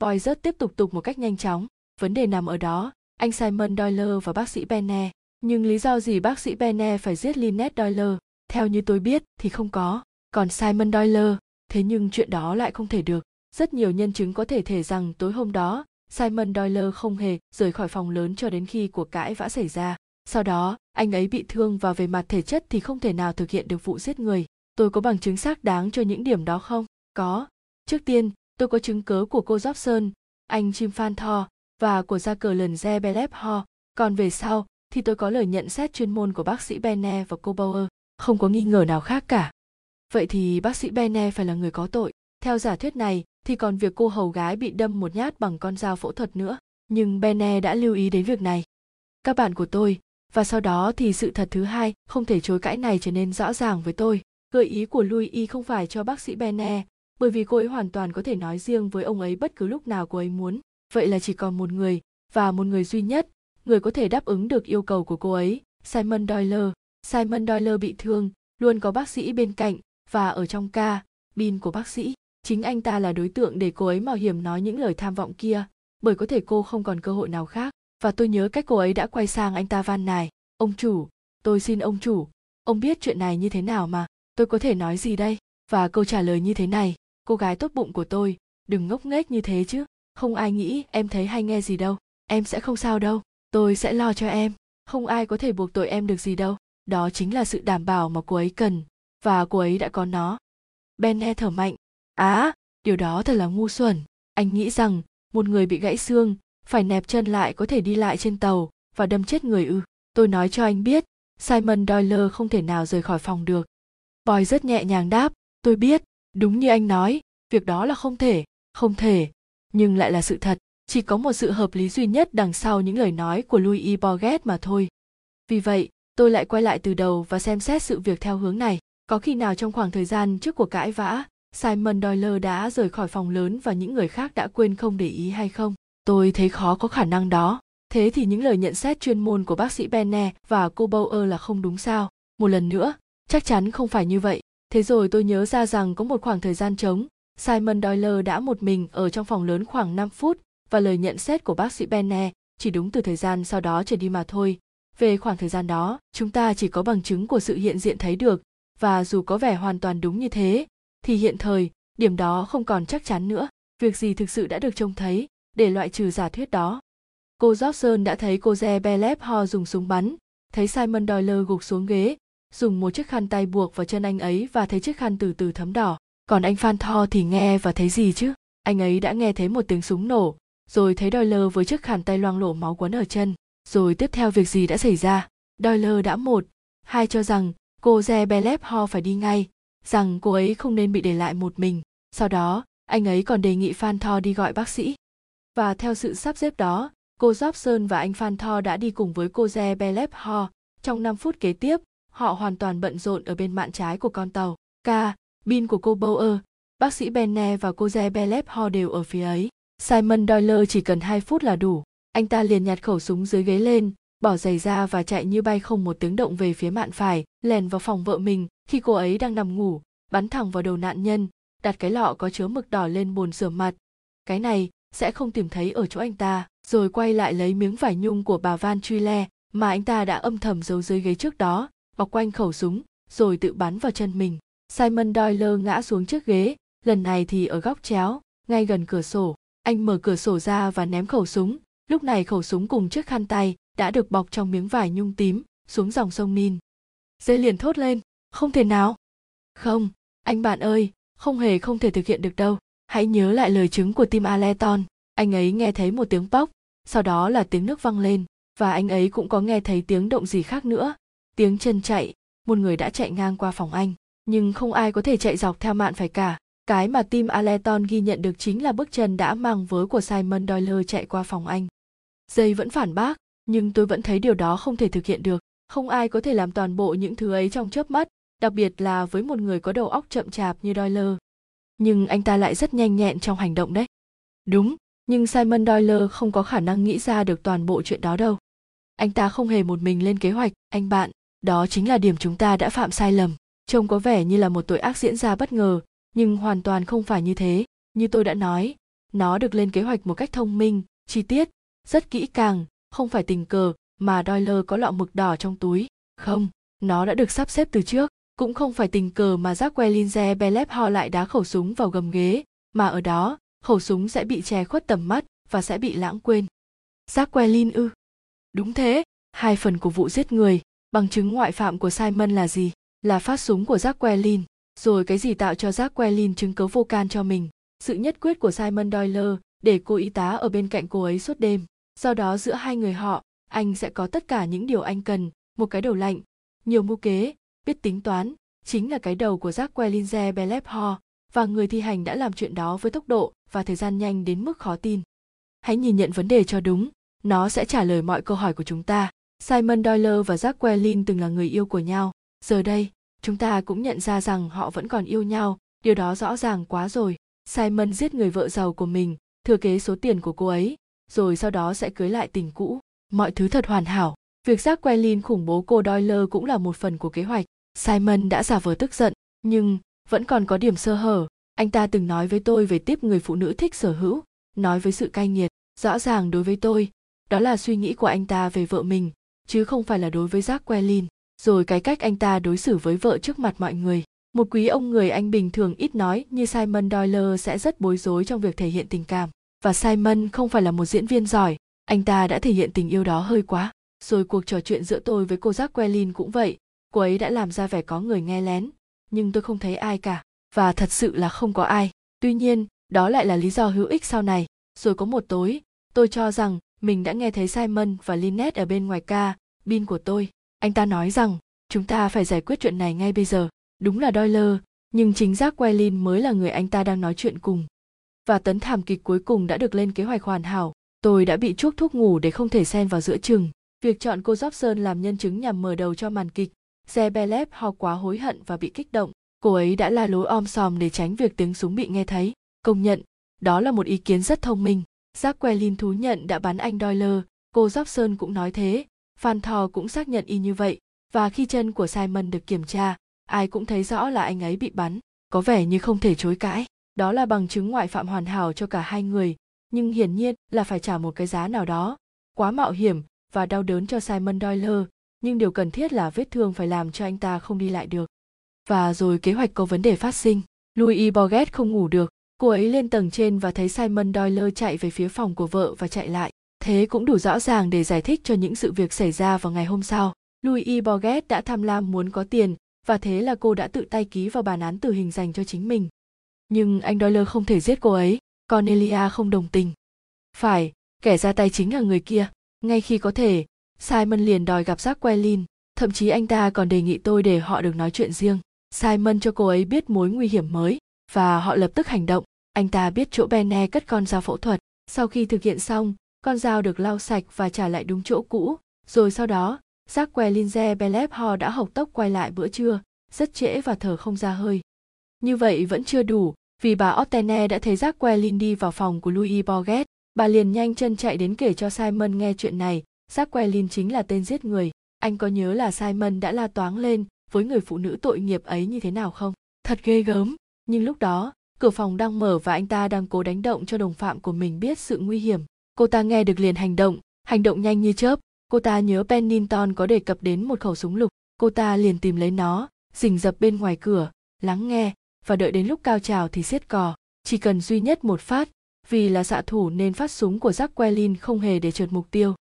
[SPEAKER 1] Boy rớt tiếp tục tục một cách nhanh chóng. Vấn đề nằm ở đó. Anh simon doyle và bác sĩ benne nhưng lý do gì bác sĩ benne phải giết lynette doyle? Theo như tôi biết thì không có. Còn simon doyle? Thế nhưng chuyện đó lại không thể được. Rất nhiều nhân chứng có thể thể rằng tối hôm đó, simon doyle không hề rời khỏi phòng lớn cho đến khi cuộc cãi vã xảy ra sau đó anh ấy bị thương và về mặt thể chất thì không thể nào thực hiện được vụ giết người tôi có bằng chứng xác đáng cho những điểm đó không có trước tiên tôi có chứng cớ của cô Jobson, anh Jim Phan Tho và của gia cờ lần Zebelev Ho. Còn về sau thì tôi có lời nhận xét chuyên môn của bác sĩ Bene và cô Bauer. Không có nghi ngờ nào khác cả. Vậy thì bác sĩ Bene phải là người có tội. Theo giả thuyết này thì còn việc cô hầu gái bị đâm một nhát bằng con dao phẫu thuật nữa. Nhưng Bene đã lưu ý đến việc này. Các bạn của tôi, và sau đó thì sự thật thứ hai không thể chối cãi này trở nên rõ ràng với tôi. Gợi ý của Louis không phải cho bác sĩ Bene, bởi vì cô ấy hoàn toàn có thể nói riêng với ông ấy bất cứ lúc nào cô ấy muốn. Vậy là chỉ còn một người, và một người duy nhất, người có thể đáp ứng được yêu cầu của cô ấy, Simon Doyle. Simon Doyle bị thương, luôn có bác sĩ bên cạnh, và ở trong ca bin của bác sĩ chính anh ta là đối tượng để cô ấy mạo hiểm nói những lời tham vọng kia bởi có thể cô không còn cơ hội nào khác và tôi nhớ cách cô ấy đã quay sang anh ta van nài ông chủ, tôi xin ông chủ. Ông biết chuyện này như thế nào mà? Tôi có thể nói gì đây? Và câu trả lời như thế này. Cô gái tốt bụng của tôi, đừng ngốc nghếch như thế chứ. Không ai nghĩ em thấy hay nghe gì đâu. Em sẽ không sao đâu. Tôi sẽ lo cho em. Không ai có thể buộc tội em được gì đâu. Đó chính là sự đảm bảo mà cô ấy cần. Và cô ấy đã có nó. Ben he thở mạnh. Á, điều đó thật là ngu xuẩn. Anh nghĩ rằng, một người bị gãy xương phải nẹp chân lại có thể đi lại trên tàu và đâm chết người ư. Tôi nói cho anh biết, simon doyle không thể nào rời khỏi phòng được. Boy rất nhẹ nhàng đáp, tôi biết, đúng như anh nói, việc đó là không thể không thể. Nhưng lại là sự thật, chỉ có một sự hợp lý duy nhất đằng sau những lời nói của louis e. borget mà thôi. Vì vậy, tôi lại quay lại từ đầu và xem xét sự việc theo hướng này. Có khi nào trong khoảng thời gian trước cuộc cãi vã, simon doyle đã rời khỏi phòng lớn và những người khác đã quên không để ý hay không? Tôi thấy khó có khả năng đó. Thế thì những lời nhận xét chuyên môn của bác sĩ benne và cô bauer là không đúng sao? Một lần nữa, chắc chắn không phải như vậy. Thế rồi tôi nhớ ra rằng có một khoảng thời gian trống, simon doyle đã một mình ở trong phòng lớn khoảng 5 phút và lời nhận xét của bác sĩ benne chỉ đúng từ thời gian sau đó trở đi mà thôi. Về khoảng thời gian đó, chúng ta chỉ có bằng chứng của sự hiện diện thấy được và dù có vẻ hoàn toàn đúng như thế, thì hiện thời, điểm đó không còn chắc chắn nữa. Việc gì thực sự đã được trông thấy? Để loại trừ giả thuyết đó. Cô Jobson đã thấy cô Ze Belep Ho dùng súng bắn, thấy Simon Doyle gục xuống ghế, dùng một chiếc khăn tay buộc vào chân anh ấy và thấy chiếc khăn từ từ thấm đỏ. Còn anh Phan Tho thì nghe và thấy gì chứ? Anh ấy đã nghe thấy một tiếng súng nổ, rồi thấy Doyle với chiếc khăn tay loang lổ máu quấn ở chân. Rồi tiếp theo việc gì đã xảy ra? Doyle đã một, hai cho rằng cô Ze Belep Ho phải đi ngay, rằng cô ấy không nên bị để lại một mình. Sau đó, anh ấy còn đề nghị phan tho đi gọi bác sĩ và theo sự sắp xếp đó cô Jobson và anh phan tho đã đi cùng với cô Ze Belep Ho. Trong 5 phút kế tiếp họ hoàn toàn bận rộn ở bên mạn trái của con tàu k. Bin của cô Bower, bác sĩ Benne và cô Ze Belep Ho đều ở phía ấy. Simon Doyle chỉ cần 2 phút là đủ. Anh ta liền nhặt khẩu súng dưới ghế lên bỏ giày ra và chạy như bay không một tiếng động về phía mạn phải lèn vào phòng vợ mình. Khi cô ấy đang nằm ngủ bắn thẳng vào đầu nạn nhân đặt cái lọ có chứa mực đỏ lên bồn rửa mặt. Cái này sẽ không tìm thấy ở chỗ anh ta. Rồi quay lại lấy miếng vải nhung của bà van truy le mà anh ta đã âm thầm giấu dưới ghế trước đó, bọc quanh khẩu súng, rồi tự bắn vào chân mình. Simon doyle ngã xuống chiếc ghế. Lần này thì ở góc chéo, ngay gần cửa sổ. Anh mở cửa sổ ra và ném khẩu súng. Lúc này khẩu súng cùng chiếc khăn tay đã được bọc trong miếng vải nhung tím xuống dòng sông nin dê liền thốt lên, không thể nào. Không, anh bạn ơi, không hề không thể thực hiện được đâu hãy nhớ lại lời chứng của tim aleton. Anh ấy nghe thấy một tiếng bóc, sau đó là tiếng nước văng lên và anh ấy cũng có nghe thấy tiếng động gì khác nữa. Tiếng chân chạy một người đã chạy ngang qua phòng anh. Nhưng không ai có thể chạy dọc theo mạn phải cả. Cái mà tim aleton ghi nhận được chính là bước chân đã mang vớ của simon doyle chạy qua phòng anh. Dây vẫn phản bác nhưng tôi vẫn thấy điều đó không thể thực hiện được. Không ai có thể làm toàn bộ những thứ ấy trong chớp mắt đặc biệt là với một người có đầu óc chậm chạp như Doyle. Nhưng anh ta lại rất nhanh nhẹn trong hành động đấy. Đúng, nhưng Simon Doyle không có khả năng nghĩ ra được toàn bộ chuyện đó đâu. Anh ta không hề một mình lên kế hoạch, anh bạn, đó chính là điểm chúng ta đã phạm sai lầm. Trông có vẻ như là một tội ác diễn ra bất ngờ, nhưng hoàn toàn không phải như thế. Như tôi đã nói, nó được lên kế hoạch một cách thông minh, chi tiết, rất kỹ càng, không phải tình cờ mà Doyle có lọ mực đỏ trong túi. Không, nó đã được sắp xếp từ trước cũng không phải tình cờ mà Jacques Linze Belep ho lại đá khẩu súng vào gầm ghế, mà ở đó, khẩu súng sẽ bị che khuất tầm mắt và sẽ bị lãng quên. Jacques Lin ư? Đúng thế, hai phần của vụ giết người, bằng chứng ngoại phạm của Simon là gì? Là phát súng của Jacques Lin, rồi cái gì tạo cho Jacques Lin chứng cớ vô can cho mình? Sự nhất quyết của Simon Doyle để cô y tá ở bên cạnh cô ấy suốt đêm. Do đó giữa hai người họ, anh sẽ có tất cả những điều anh cần, một cái đầu lạnh, nhiều mưu kế, biết tính toán chính là cái đầu của Jacques Linze Belepho, và người thi hành đã làm chuyện đó với tốc độ và thời gian nhanh đến mức khó tin. Hãy nhìn nhận vấn đề cho đúng, nó sẽ trả lời mọi câu hỏi của chúng ta. Simon Doyle và Jacques Lin từng là người yêu của nhau. Giờ đây, chúng ta cũng nhận ra rằng họ vẫn còn yêu nhau, điều đó rõ ràng quá rồi. Simon giết người vợ giàu của mình, thừa kế số tiền của cô ấy, rồi sau đó sẽ cưới lại tình cũ. Mọi thứ thật hoàn hảo. Việc Jacques Lin khủng bố cô Doyle cũng là một phần của kế hoạch. Simon đã giả vờ tức giận, nhưng vẫn còn có điểm sơ hở. Anh ta từng nói với tôi về tiếp người phụ nữ thích sở hữu, nói với sự cay nghiệt. Rõ ràng đối với tôi, đó là suy nghĩ của anh ta về vợ mình, chứ không phải là đối với Jack Quellin. Rồi cái cách anh ta đối xử với vợ trước mặt mọi người. Một quý ông người Anh bình thường ít nói như Simon Doyle sẽ rất bối rối trong việc thể hiện tình cảm. Và Simon không phải là một diễn viên giỏi, anh ta đã thể hiện tình yêu đó hơi quá rồi cuộc trò chuyện giữa tôi với cô Jacqueline cũng vậy. Cô ấy đã làm ra vẻ có người nghe lén, nhưng tôi không thấy ai cả. Và thật sự là không có ai. Tuy nhiên, đó lại là lý do hữu ích sau này. Rồi có một tối, tôi cho rằng mình đã nghe thấy simon và lynette ở bên ngoài ca bin của tôi. Anh ta nói rằng, chúng ta phải giải quyết chuyện này ngay bây giờ. Đúng là doyle nhưng chính giác Quelin mới là người anh ta đang nói chuyện cùng. Và tấn thảm kịch cuối cùng đã được lên kế hoạch hoàn hảo. Tôi đã bị chuốc thuốc ngủ để không thể xen vào giữa chừng việc chọn cô Jobson làm nhân chứng nhằm mở đầu cho màn kịch Zebelev ho quá hối hận và bị kích động. Cô ấy đã la lối om sòm để tránh việc tiếng súng bị nghe thấy. Công nhận đó là một ý kiến rất thông minh. Jacqueline thú nhận đã bắn anh Doyle, cô Jobson cũng nói thế, Phan Thor cũng xác nhận y như vậy, và khi chân của Simon được kiểm tra, ai cũng thấy rõ là anh ấy bị bắn, có vẻ như không thể chối cãi. Đó là bằng chứng ngoại phạm hoàn hảo cho cả hai người, nhưng hiển nhiên là phải trả một cái giá nào đó. Quá mạo hiểm và đau đớn cho Simon Doyle, nhưng điều cần thiết là vết thương phải làm cho anh ta không đi lại được. Và rồi kế hoạch có vấn đề phát sinh. Louis Borget không ngủ được, cô ấy lên tầng trên và thấy Simon Doyle chạy về phía phòng của vợ và chạy lại. Thế cũng đủ rõ ràng để giải thích cho những sự việc xảy ra vào ngày hôm sau. Louis Borget đã tham lam muốn có tiền và thế là cô đã tự tay ký vào bản án tử hình dành cho chính mình. Nhưng anh Doyle không thể giết cô ấy, Cornelia không đồng tình. Phải, kẻ ra tay chính là người kia. Ngay khi có thể, Simon liền đòi gặp giác quelin thậm chí anh ta còn đề nghị tôi để họ được nói chuyện riêng. Simon cho cô ấy biết mối nguy hiểm mới và họ lập tức hành động. Anh ta biết chỗ Bene cất con dao phẫu thuật. Sau khi thực hiện xong, con dao được lau sạch và trả lại đúng chỗ cũ. Rồi sau đó, Jacques Linze Belep Ho đã hộc tốc quay lại bữa trưa, rất trễ và thở không ra hơi. Như vậy vẫn chưa đủ, vì bà Ottene đã thấy Jacques Lin đi vào phòng của Louis Borget. Bà liền nhanh chân chạy đến kể cho Simon nghe chuyện này, Jacques Lin chính là tên giết người. Anh có nhớ là Simon đã la toáng lên với người phụ nữ tội nghiệp ấy như thế nào không? Thật ghê gớm, nhưng lúc đó, cửa phòng đang mở và anh ta đang cố đánh động cho đồng phạm của mình biết sự nguy hiểm. Cô ta nghe được liền hành động, hành động nhanh như chớp. Cô ta nhớ Pennington có đề cập đến một khẩu súng lục. Cô ta liền tìm lấy nó, rình dập bên ngoài cửa, lắng nghe và đợi đến lúc cao trào thì siết cò. Chỉ cần duy nhất một phát, vì là xạ thủ nên phát súng của Jack Quelin không hề để trượt mục tiêu.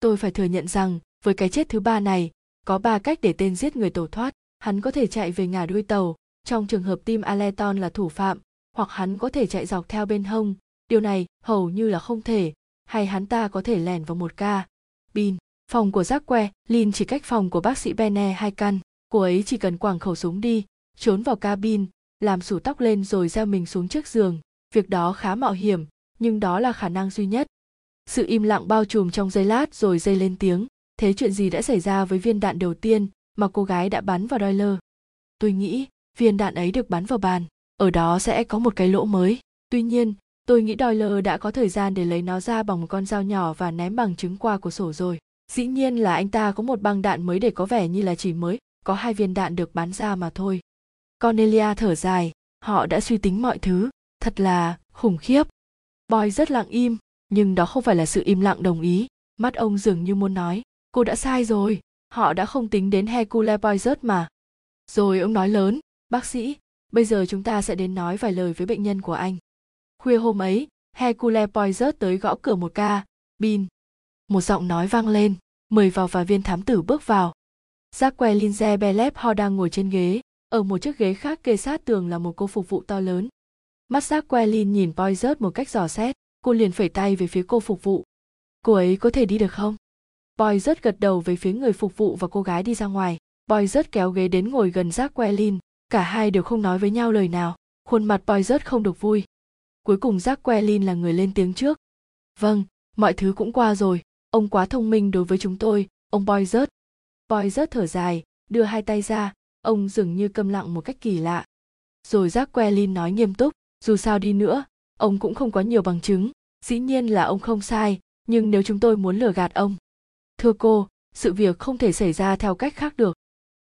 [SPEAKER 1] Tôi phải thừa nhận rằng, với cái chết thứ ba này, có ba cách để tên giết người tẩu thoát. Hắn có thể chạy về ngả đuôi tàu, trong trường hợp Tim Aleton là thủ phạm, hoặc hắn có thể chạy dọc theo bên hông, điều này hầu như là không thể, hay hắn ta có thể lẻn vào một ca. Bin, phòng của Jacque, Lin chỉ cách phòng của bác sĩ Bene hai căn, cô ấy chỉ cần quảng khẩu súng đi, trốn vào cabin, làm sủ tóc lên rồi gieo mình xuống trước giường. Việc đó khá mạo hiểm, nhưng đó là khả năng duy nhất. Sự im lặng bao trùm trong giây lát rồi dây lên tiếng. Thế chuyện gì đã xảy ra với viên đạn đầu tiên mà cô gái đã bắn vào Doyle? Tôi nghĩ viên đạn ấy được bắn vào bàn ở đó sẽ có một cái lỗ mới tuy nhiên tôi nghĩ doyle đã có thời gian để lấy nó ra bằng một con dao nhỏ và ném bằng chứng qua của sổ rồi dĩ nhiên là anh ta có một băng đạn mới để có vẻ như là chỉ mới có hai viên đạn được bắn ra mà thôi cornelia thở dài họ đã suy tính mọi thứ thật là khủng khiếp. Boy rất lặng im nhưng đó không phải là sự im lặng đồng ý. Mắt ông dường như muốn nói cô đã sai rồi họ đã không tính đến hercule poirot mà. Rồi ông nói lớn bác sĩ bây giờ chúng ta sẽ đến nói vài lời với bệnh nhân của anh. Khuya hôm ấy hercule poirot tới gõ cửa một ca bin. Một giọng nói vang lên mời vào và viên thám tử bước vào. Jacques Linze Belep Ho đang ngồi trên ghế, ở một chiếc ghế khác kê sát tường là một cô phục vụ to lớn. Mắt Jacques Lin nhìn Poizert một cách dò xét, cô liền phẩy tay về phía cô phục vụ. Cô ấy có thể đi được không? Poizert gật đầu về phía người phục vụ và cô gái đi ra ngoài. Boy kéo ghế đến ngồi gần Jack Quellin, cả hai đều không nói với nhau lời nào. Khuôn mặt Boy không được vui. Cuối cùng Jack Quellin là người lên tiếng trước. Vâng, mọi thứ cũng qua rồi. Ông quá thông minh đối với chúng tôi, ông Boy rớt. Rớt thở dài, đưa hai tay ra, ông dường như câm lặng một cách kỳ lạ. Rồi Jack Quellin nói nghiêm túc, dù sao đi nữa, ông cũng không có nhiều bằng chứng. Dĩ nhiên là ông không sai, nhưng nếu chúng tôi muốn lừa gạt ông. Thưa cô, sự việc không thể xảy ra theo cách khác được.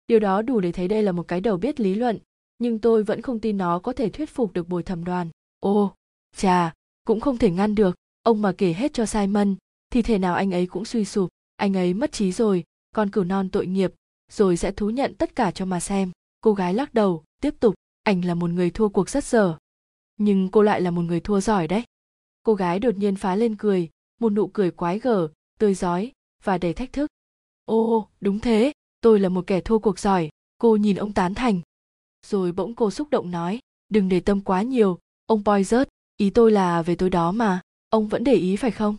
[SPEAKER 1] Điều đó đủ để thấy đây là một cái đầu biết lý luận nhưng tôi vẫn không tin nó có thể thuyết phục được bồi thẩm đoàn. Ô chà cũng không thể ngăn được. Ông mà kể hết cho simon thì thể nào anh ấy cũng suy sụp. Anh ấy mất trí rồi con cừu non tội nghiệp rồi sẽ thú nhận tất cả cho mà xem. Cô gái lắc đầu tiếp tục anh là một người thua cuộc rất dở nhưng cô lại là một người thua giỏi đấy. Cô gái đột nhiên phá lên cười, một nụ cười quái gở, tươi rói và đầy thách thức. Ô, đúng thế, tôi là một kẻ thua cuộc giỏi, cô nhìn ông tán thành. Rồi bỗng cô xúc động nói, đừng để tâm quá nhiều, ông poizert ý tôi là về tối đó mà, ông vẫn để ý phải không?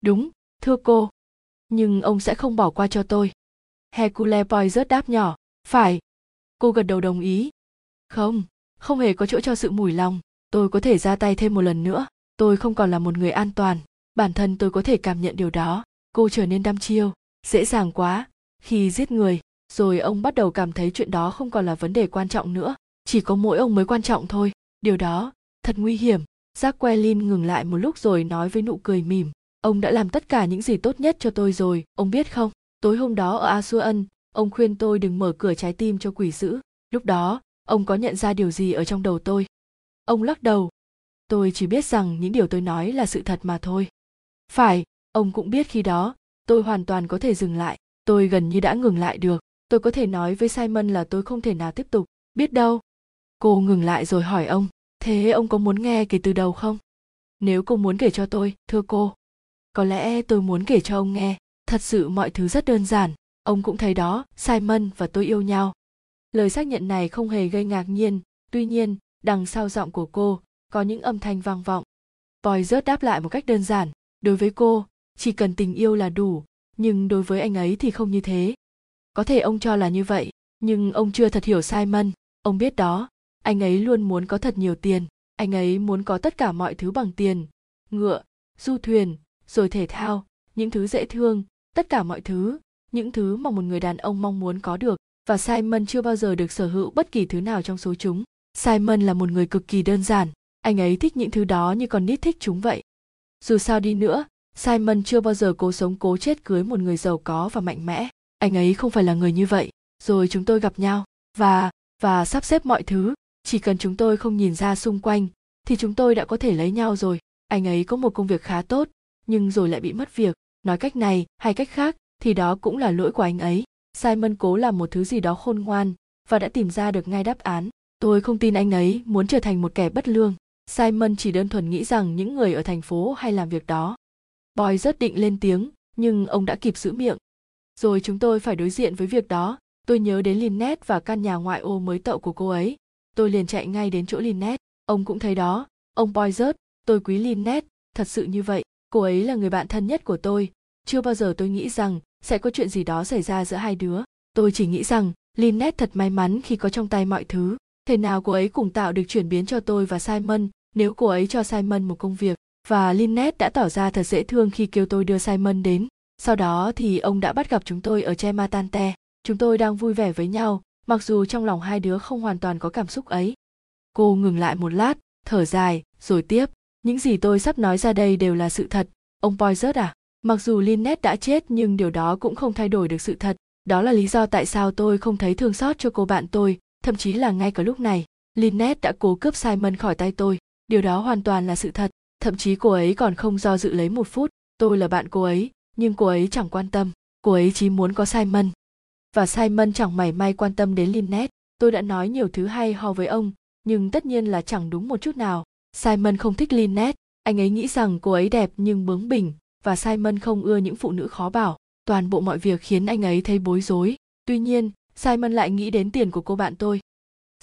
[SPEAKER 1] Đúng, thưa cô, nhưng ông sẽ không bỏ qua cho tôi. Hercule poizert đáp nhỏ, phải. Cô gật đầu đồng ý. Không không hề có chỗ cho sự mủi lòng tôi có thể ra tay thêm một lần nữa. Tôi không còn là một người an toàn. Bản thân tôi có thể cảm nhận điều đó. Cô trở nên đăm chiêu. Dễ dàng quá. Khi giết người, rồi ông bắt đầu cảm thấy chuyện đó không còn là vấn đề quan trọng nữa. Chỉ có mỗi ông mới quan trọng thôi. Điều đó, thật nguy hiểm. Giác que lin ngừng lại một lúc rồi nói với nụ cười mỉm. Ông đã làm tất cả những gì tốt nhất cho tôi rồi, ông biết không? Tối hôm đó ở asuan ông khuyên tôi đừng mở cửa trái tim cho quỷ dữ. Lúc đó, ông có nhận ra điều gì ở trong đầu tôi? Ông lắc đầu. Tôi chỉ biết rằng những điều tôi nói là sự thật mà thôi. Phải, ông cũng biết khi đó, tôi hoàn toàn có thể dừng lại. Tôi gần như đã ngừng lại được. Tôi có thể nói với simon là tôi không thể nào tiếp tục. Biết đâu. Cô ngừng lại rồi hỏi ông, thế ông có muốn nghe kể từ đầu không? Nếu cô muốn kể cho tôi, thưa cô. Có lẽ tôi muốn kể cho ông nghe. Thật sự mọi thứ rất đơn giản. Ông cũng thấy đó, simon và tôi yêu nhau. Lời xác nhận này không hề gây ngạc nhiên. Tuy nhiên đằng sau giọng của cô, có những âm thanh vang vọng. Voi rớt đáp lại một cách đơn giản, đối với cô, chỉ cần tình yêu là đủ, nhưng đối với anh ấy thì không như thế. Có thể ông cho là như vậy, nhưng ông chưa thật hiểu simon. Ông biết đó, anh ấy luôn muốn có thật nhiều tiền, anh ấy muốn có tất cả mọi thứ bằng tiền, ngựa, du thuyền, rồi thể thao, những thứ dễ thương, tất cả mọi thứ, những thứ mà một người đàn ông mong muốn có được. Và simon chưa bao giờ được sở hữu bất kỳ thứ nào trong số chúng simon là một người cực kỳ đơn giản. Anh ấy thích những thứ đó như con nít thích chúng vậy. Dù sao đi nữa, simon chưa bao giờ cố sống cố chết cưới một người giàu có và mạnh mẽ. Anh ấy không phải là người như vậy. Rồi chúng tôi gặp nhau, và và sắp xếp mọi thứ. Chỉ cần chúng tôi không nhìn ra xung quanh, thì chúng tôi đã có thể lấy nhau rồi. Anh ấy có một công việc khá tốt, nhưng rồi lại bị mất việc. Nói cách này, hay cách khác, thì đó cũng là lỗi của anh ấy. Simon cố làm một thứ gì đó khôn ngoan, và đã tìm ra được ngay đáp án tôi không tin anh ấy muốn trở thành một kẻ bất lương. Simon chỉ đơn thuần nghĩ rằng những người ở thành phố hay làm việc đó. Boy rất định lên tiếng, nhưng ông đã kịp giữ miệng. Rồi chúng tôi phải đối diện với việc đó. Tôi nhớ đến Lynette và căn nhà ngoại ô mới tậu của cô ấy. Tôi liền chạy ngay đến chỗ Lynette. Ông cũng thấy đó. Ông boy rớt. Tôi quý Lynette. Thật sự như vậy. Cô ấy là người bạn thân nhất của tôi. Chưa bao giờ tôi nghĩ rằng sẽ có chuyện gì đó xảy ra giữa hai đứa. Tôi chỉ nghĩ rằng Lynette thật may mắn khi có trong tay mọi thứ thế nào cô ấy cùng tạo được chuyển biến cho tôi và Simon nếu cô ấy cho Simon một công việc và Lynette đã tỏ ra thật dễ thương khi kêu tôi đưa Simon đến. Sau đó thì ông đã bắt gặp chúng tôi ở Chematante. Chúng tôi đang vui vẻ với nhau, mặc dù trong lòng hai đứa không hoàn toàn có cảm xúc ấy. Cô ngừng lại một lát, thở dài, rồi tiếp. Những gì tôi sắp nói ra đây đều là sự thật. Ông Poizert à? Mặc dù Lynette đã chết nhưng điều đó cũng không thay đổi được sự thật. Đó là lý do tại sao tôi không thấy thương xót cho cô bạn tôi, thậm chí là ngay cả lúc này. Lynette đã cố cướp Simon khỏi tay tôi. Điều đó hoàn toàn là sự thật. Thậm chí cô ấy còn không do dự lấy một phút. Tôi là bạn cô ấy, nhưng cô ấy chẳng quan tâm. Cô ấy chỉ muốn có simon. Và simon chẳng mảy may quan tâm đến lynette. Tôi đã nói nhiều thứ hay ho với ông, nhưng tất nhiên là chẳng đúng một chút nào. Simon không thích lynette. Anh ấy nghĩ rằng cô ấy đẹp nhưng bướng bỉnh, và simon không ưa những phụ nữ khó bảo. Toàn bộ mọi việc khiến anh ấy thấy bối rối. Tuy nhiên simon lại nghĩ đến tiền của cô bạn tôi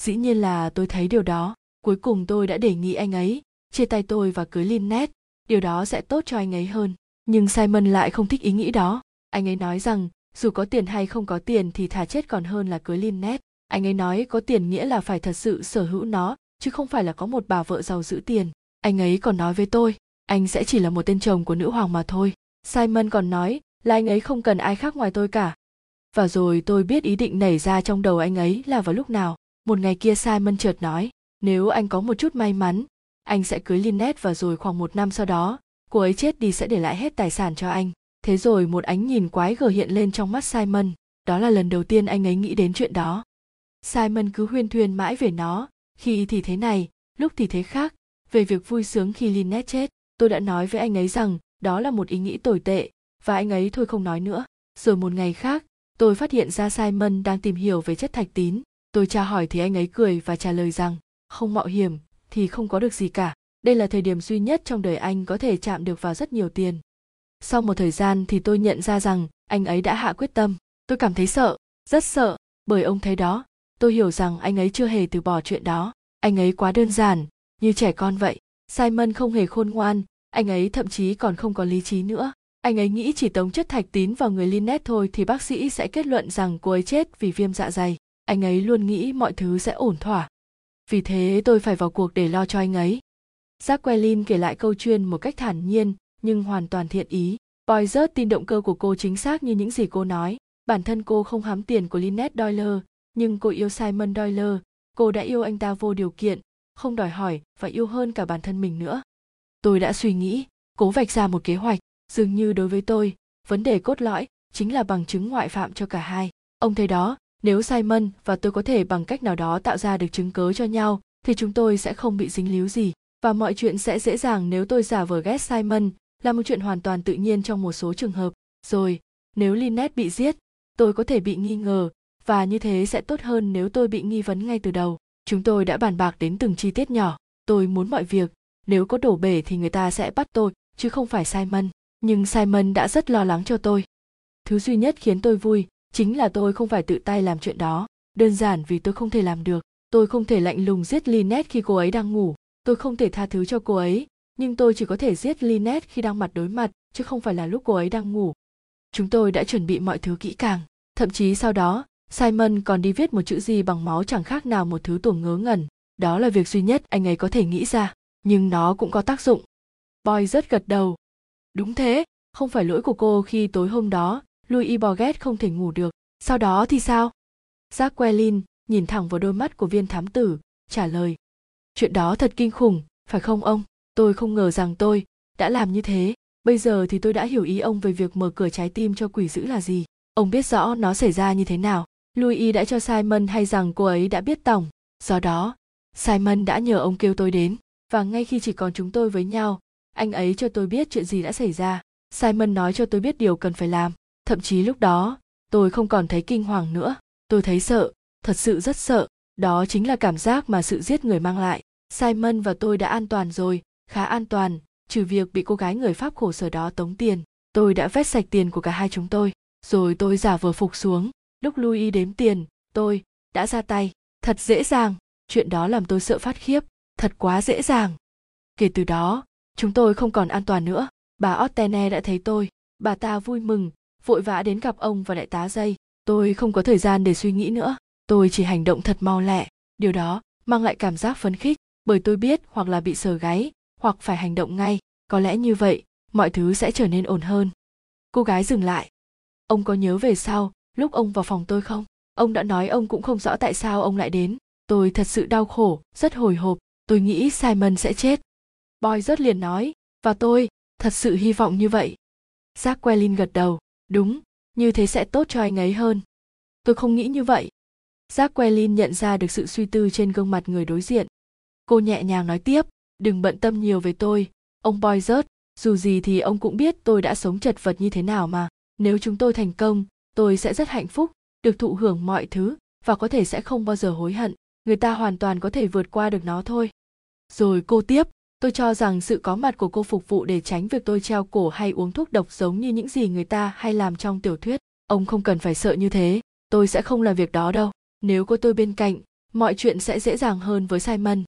[SPEAKER 1] dĩ nhiên là tôi thấy điều đó cuối cùng tôi đã đề nghị anh ấy chia tay tôi và cưới Lynette, điều đó sẽ tốt cho anh ấy hơn. Nhưng Simon lại không thích ý nghĩ đó. Anh ấy nói rằng dù có tiền hay không có tiền thì thà chết còn hơn là cưới Lynette. Anh ấy nói có tiền nghĩa là phải thật sự sở hữu nó, chứ không phải là có một bà vợ giàu giữ tiền. Anh ấy còn nói với tôi, anh sẽ chỉ là một tên chồng của nữ hoàng mà thôi. Simon còn nói là anh ấy không cần ai khác ngoài tôi cả. Và rồi tôi biết ý định nảy ra trong đầu anh ấy là vào lúc nào. Một ngày kia Simon chợt nói, nếu anh có một chút may mắn anh sẽ cưới Lynette và rồi khoảng một năm sau đó, cô ấy chết đi sẽ để lại hết tài sản cho anh. Thế rồi một ánh nhìn quái gở hiện lên trong mắt Simon, đó là lần đầu tiên anh ấy nghĩ đến chuyện đó. Simon cứ huyên thuyên mãi về nó, khi thì thế này, lúc thì thế khác, về việc vui sướng khi Lynette chết. Tôi đã nói với anh ấy rằng đó là một ý nghĩ tồi tệ, và anh ấy thôi không nói nữa. Rồi một ngày khác, tôi phát hiện ra Simon đang tìm hiểu về chất thạch tín. Tôi tra hỏi thì anh ấy cười và trả lời rằng, không mạo hiểm, thì không có được gì cả. Đây là thời điểm duy nhất trong đời anh có thể chạm được vào rất nhiều tiền. Sau một thời gian thì tôi nhận ra rằng anh ấy đã hạ quyết tâm. Tôi cảm thấy sợ rất sợ. Bởi ông thấy đó tôi hiểu rằng anh ấy chưa hề từ bỏ chuyện đó. Anh ấy quá đơn giản như trẻ con vậy. Simon không hề khôn ngoan. Anh ấy thậm chí còn không có lý trí nữa anh ấy nghĩ chỉ tống chất thạch tín vào người Lynette thôi thì bác sĩ sẽ kết luận rằng cô ấy chết vì viêm dạ dày. Anh ấy luôn nghĩ mọi thứ sẽ ổn thỏa. Vì thế tôi phải vào cuộc để lo cho anh ấy. Jacqueline kể lại câu chuyện một cách thản nhiên nhưng hoàn toàn thiện ý. Boy tin động cơ của cô chính xác như những gì cô nói. Bản thân cô không hám tiền của Lynette Doyle, nhưng cô yêu Simon Doyle. Cô đã yêu anh ta vô điều kiện, không đòi hỏi và yêu hơn cả bản thân mình nữa. Tôi đã suy nghĩ, cố vạch ra một kế hoạch dường như đối với tôi, vấn đề cốt lõi chính là bằng chứng ngoại phạm cho cả hai. Ông thấy đó, nếu simon và tôi có thể bằng cách nào đó tạo ra được chứng cớ cho nhau, thì chúng tôi sẽ không bị dính líu gì. Và mọi chuyện sẽ dễ dàng nếu tôi giả vờ ghét simon, là một chuyện hoàn toàn tự nhiên trong một số trường hợp. Rồi, nếu Lynette bị giết, tôi có thể bị nghi ngờ, và như thế sẽ tốt hơn nếu tôi bị nghi vấn ngay từ đầu. Chúng tôi đã bàn bạc đến từng chi tiết nhỏ. Tôi muốn mọi việc, nếu có đổ bể thì người ta sẽ bắt tôi, chứ không phải simon nhưng simon đã rất lo lắng cho tôi. Thứ duy nhất khiến tôi vui chính là tôi không phải tự tay làm chuyện đó. Đơn giản vì tôi không thể làm được, tôi không thể lạnh lùng giết Lynette khi cô ấy đang ngủ. Tôi không thể tha thứ cho cô ấy, nhưng tôi chỉ có thể giết Lynette khi đang mặt đối mặt, chứ không phải là lúc cô ấy đang ngủ. Chúng tôi đã chuẩn bị mọi thứ kỹ càng. Thậm chí sau đó, simon còn đi viết một chữ gì bằng máu chẳng khác nào một thứ tuồng ngớ ngẩn. Đó là việc duy nhất anh ấy có thể nghĩ ra, nhưng nó cũng có tác dụng. Boy rất gật đầu. Đúng thế, không phải lỗi của cô khi tối hôm đó Louis Borget không thể ngủ được. Sau đó thì sao? Jacqueline nhìn thẳng vào đôi mắt của viên thám tử, trả lời. Chuyện đó thật kinh khủng, phải không ông? Tôi không ngờ rằng tôi đã làm như thế. Bây giờ thì tôi đã hiểu ý ông về việc mở cửa trái tim cho quỷ dữ là gì. Ông biết rõ nó xảy ra như thế nào. Louis đã cho Simon hay rằng cô ấy đã biết tổng. Do đó, Simon đã nhờ ông kêu tôi đến. Và ngay khi chỉ còn chúng tôi với nhau, anh ấy cho tôi biết chuyện gì đã xảy ra. Simon nói cho tôi biết điều cần phải làm. Thậm chí lúc đó, tôi không còn thấy kinh hoàng nữa. Tôi thấy sợ, thật sự rất sợ. Đó chính là cảm giác mà sự giết người mang lại. Simon và tôi đã an toàn rồi, khá an toàn, trừ việc bị cô gái người pháp khổ sở đó tống tiền. Tôi đã vét sạch tiền của cả hai chúng tôi, rồi tôi giả vờ phục xuống. Lúc louis đếm tiền, tôi đã ra tay. Thật dễ dàng, chuyện đó làm tôi sợ phát khiếp. Thật quá dễ dàng. Kể từ đó chúng tôi không còn an toàn nữa. Bà ottene đã thấy tôi. Bà ta vui mừng, vội vã đến gặp ông và đại tá dây tôi không có thời gian để suy nghĩ nữa. Tôi chỉ hành động thật mau lẹ. Điều đó mang lại cảm giác phấn khích, bởi tôi biết hoặc là bị sờ gáy, hoặc phải hành động ngay. Có lẽ như vậy, mọi thứ sẽ trở nên ổn hơn. Cô gái dừng lại. Ông có nhớ về sau, lúc ông vào phòng tôi không? Ông đã nói ông cũng không rõ tại sao ông lại đến. Tôi thật sự đau khổ, rất hồi hộp. Tôi nghĩ simon sẽ chết. Boy rất liền nói, và tôi, thật sự hy vọng như vậy. Jacqueline gật đầu, đúng, như thế sẽ tốt cho anh ấy hơn. Tôi không nghĩ như vậy. Jacqueline nhận ra được sự suy tư trên gương mặt người đối diện. Cô nhẹ nhàng nói tiếp, đừng bận tâm nhiều về tôi, ông Boy rớt, dù gì thì ông cũng biết tôi đã sống chật vật như thế nào mà. Nếu chúng tôi thành công, tôi sẽ rất hạnh phúc, được thụ hưởng mọi thứ và có thể sẽ không bao giờ hối hận. Người ta hoàn toàn có thể vượt qua được nó thôi. Rồi cô tiếp, tôi cho rằng sự có mặt của cô phục vụ để tránh việc tôi treo cổ hay uống thuốc độc giống như những gì người ta hay làm trong tiểu thuyết. Ông không cần phải sợ như thế. Tôi sẽ không làm việc đó đâu. Nếu có tôi bên cạnh, mọi chuyện sẽ dễ dàng hơn với simon.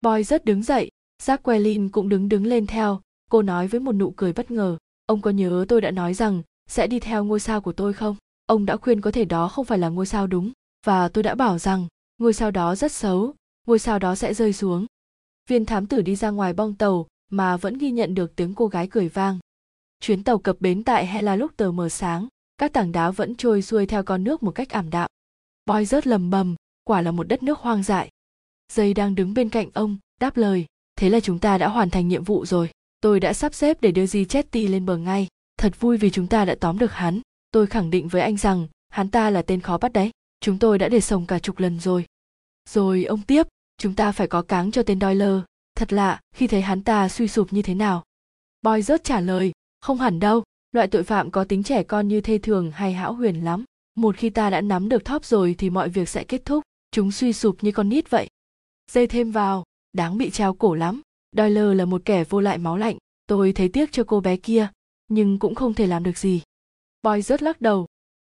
[SPEAKER 1] Boy rất đứng dậy. Jacqueline cũng đứng đứng lên theo. Cô nói với một nụ cười bất ngờ. Ông có nhớ tôi đã nói rằng sẽ đi theo ngôi sao của tôi không? Ông đã khuyên có thể đó không phải là ngôi sao đúng. Và tôi đã bảo rằng ngôi sao đó rất xấu. Ngôi sao đó sẽ rơi xuống viên thám tử đi ra ngoài bong tàu mà vẫn ghi nhận được tiếng cô gái cười vang. Chuyến tàu cập bến tại hela lúc tờ mờ sáng, các tảng đá vẫn trôi xuôi theo con nước một cách ảm đạm. Boy rớt lầm bầm, quả là một đất nước hoang dại. Dây đang đứng bên cạnh ông, đáp lời, thế là chúng ta đã hoàn thành nhiệm vụ rồi. Tôi đã sắp xếp để đưa di chetty lên bờ ngay. Thật vui vì chúng ta đã tóm được hắn. Tôi khẳng định với anh rằng, hắn ta là tên khó bắt đấy. Chúng tôi đã để sống cả chục lần rồi. Rồi ông tiếp chúng ta phải có cáng cho tên Doyle. Thật lạ khi thấy hắn ta suy sụp như thế nào. Boy rớt trả lời, không hẳn đâu, loại tội phạm có tính trẻ con như thê thường hay hão huyền lắm. Một khi ta đã nắm được thóp rồi thì mọi việc sẽ kết thúc, chúng suy sụp như con nít vậy. Dây thêm vào, đáng bị treo cổ lắm. Doyle là một kẻ vô lại máu lạnh, tôi thấy tiếc cho cô bé kia. nhưng cũng không thể làm được gì boy rớt lắc đầu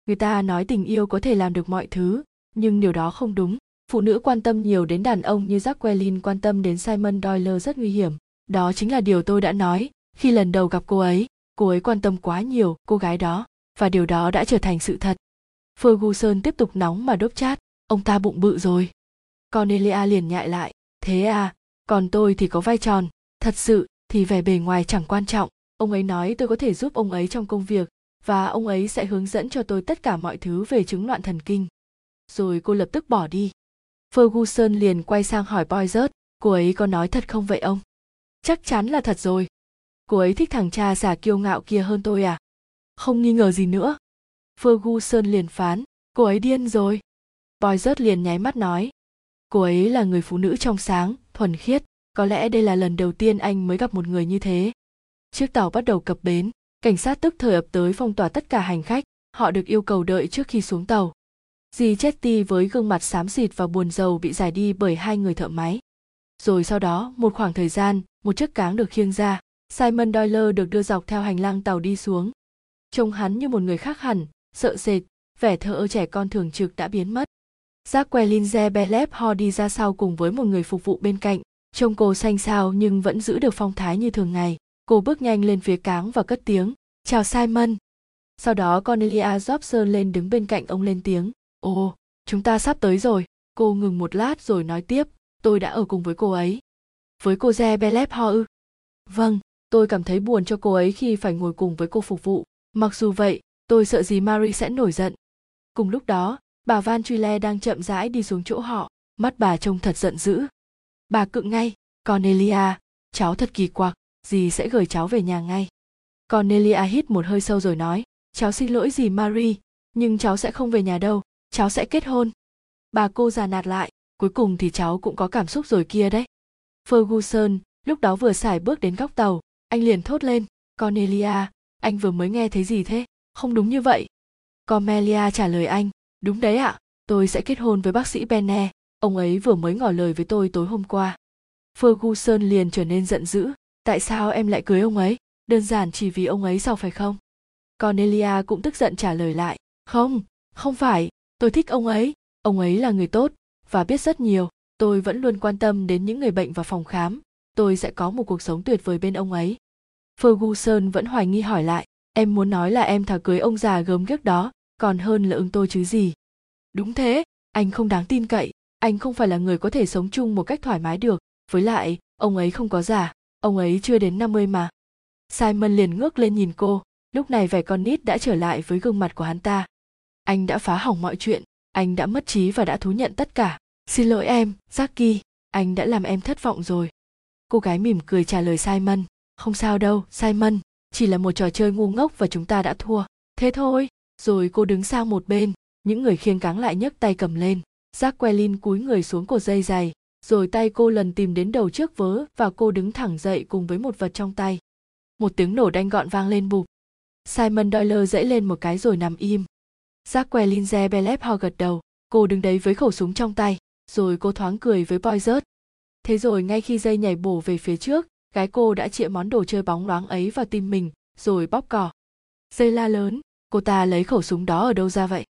[SPEAKER 1] người ta nói tình yêu có thể làm được mọi thứ nhưng điều đó không đúng phụ nữ quan tâm nhiều đến đàn ông như Jacqueline quan tâm đến Simon Doyle rất nguy hiểm. Đó chính là điều tôi đã nói khi lần đầu gặp cô ấy. Cô ấy quan tâm quá nhiều cô gái đó và điều đó đã trở thành sự thật. Ferguson tiếp tục nóng mà đốt chát, ông ta bụng bự rồi. Cornelia liền nhại lại, thế à, còn tôi thì có vai tròn, thật sự thì vẻ bề ngoài chẳng quan trọng. Ông ấy nói tôi có thể giúp ông ấy trong công việc và ông ấy sẽ hướng dẫn cho tôi tất cả mọi thứ về chứng loạn thần kinh. Rồi cô lập tức bỏ đi. Ferguson liền quay sang hỏi Boyzert, cô ấy có nói thật không vậy ông? Chắc chắn là thật rồi. Cô ấy thích thằng cha giả kiêu ngạo kia hơn tôi à? Không nghi ngờ gì nữa. Ferguson liền phán, cô ấy điên rồi. Boyzert liền nháy mắt nói, cô ấy là người phụ nữ trong sáng, thuần khiết, có lẽ đây là lần đầu tiên anh mới gặp một người như thế. Chiếc tàu bắt đầu cập bến, cảnh sát tức thời ập tới phong tỏa tất cả hành khách, họ được yêu cầu đợi trước khi xuống tàu. Dì Chetty với gương mặt xám xịt và buồn rầu bị giải đi bởi hai người thợ máy. Rồi sau đó, một khoảng thời gian, một chiếc cáng được khiêng ra. Simon Doyle được đưa dọc theo hành lang tàu đi xuống. Trông hắn như một người khác hẳn, sợ sệt, vẻ thơ ơ trẻ con thường trực đã biến mất. Jacqueline Zebelep ho đi ra sau cùng với một người phục vụ bên cạnh. Trông cô xanh xao nhưng vẫn giữ được phong thái như thường ngày. Cô bước nhanh lên phía cáng và cất tiếng. Chào Simon. Sau đó Cornelia Jobson lên đứng bên cạnh ông lên tiếng. Ồ, chúng ta sắp tới rồi. Cô ngừng một lát rồi nói tiếp, tôi đã ở cùng với cô ấy. Với cô Ze Belep Ho ư? Vâng, tôi cảm thấy buồn cho cô ấy khi phải ngồi cùng với cô phục vụ. Mặc dù vậy, tôi sợ gì Marie sẽ nổi giận. Cùng lúc đó, bà Van Truyle đang chậm rãi đi xuống chỗ họ, mắt bà trông thật giận dữ. Bà cự ngay, Cornelia, cháu thật kỳ quặc, dì sẽ gửi cháu về nhà ngay. Cornelia hít một hơi sâu rồi nói, cháu xin lỗi dì Marie, nhưng cháu sẽ không về nhà đâu, cháu sẽ kết hôn. Bà cô già nạt lại, cuối cùng thì cháu cũng có cảm xúc rồi kia đấy. Ferguson, lúc đó vừa xài bước đến góc tàu, anh liền thốt lên, cornelia, anh vừa mới nghe thấy gì thế? Không đúng như vậy. Cornelia trả lời anh, đúng đấy ạ, tôi sẽ kết hôn với bác sĩ benne ông ấy vừa mới ngỏ lời với tôi tối hôm qua. Ferguson liền trở nên giận dữ, tại sao em lại cưới ông ấy? Đơn giản chỉ vì ông ấy sao phải không? Cornelia cũng tức giận trả lời lại, không không phải tôi thích ông ấy ông ấy là người tốt và biết rất nhiều. Tôi vẫn luôn quan tâm đến những người bệnh và phòng khám. Tôi sẽ có một cuộc sống tuyệt vời bên ông ấy. Ferguson vẫn hoài nghi hỏi lại, em muốn nói là em thà cưới ông già gớm ghiếc đó, còn hơn là ưng tôi chứ gì? Đúng thế, anh không đáng tin cậy. Anh không phải là người có thể sống chung một cách thoải mái được. Với lại, ông ấy không có già, ông ấy chưa đến 50 mà. Simon liền ngước lên nhìn cô. Lúc này vẻ con nít đã trở lại với gương mặt của hắn ta anh đã phá hỏng mọi chuyện, anh đã mất trí và đã thú nhận tất cả. Xin lỗi em, jackie, anh đã làm em thất vọng rồi. Cô gái mỉm cười trả lời simon. Không sao đâu, simon, chỉ là một trò chơi ngu ngốc và chúng ta đã thua. Thế thôi, rồi cô đứng sang một bên, những người khiêng cáng lại nhấc tay cầm lên. Jacqueline cúi người xuống cột dây dày rồi tay cô lần tìm đến đầu trước vớ và cô đứng thẳng dậy cùng với một vật trong tay. Một tiếng nổ đanh gọn vang lên bụp. Simon doyle dãy lên một cái rồi nằm im. Jacqueline Zebelep ho gật đầu, cô đứng đấy với khẩu súng trong tay, rồi cô thoáng cười với boy rớt. Thế rồi ngay khi dây nhảy bổ về phía trước, gái cô đã chĩa món đồ chơi bóng loáng ấy vào tim mình, rồi bóp cò. Dây la lớn, cô ta lấy khẩu súng đó ở đâu ra vậy?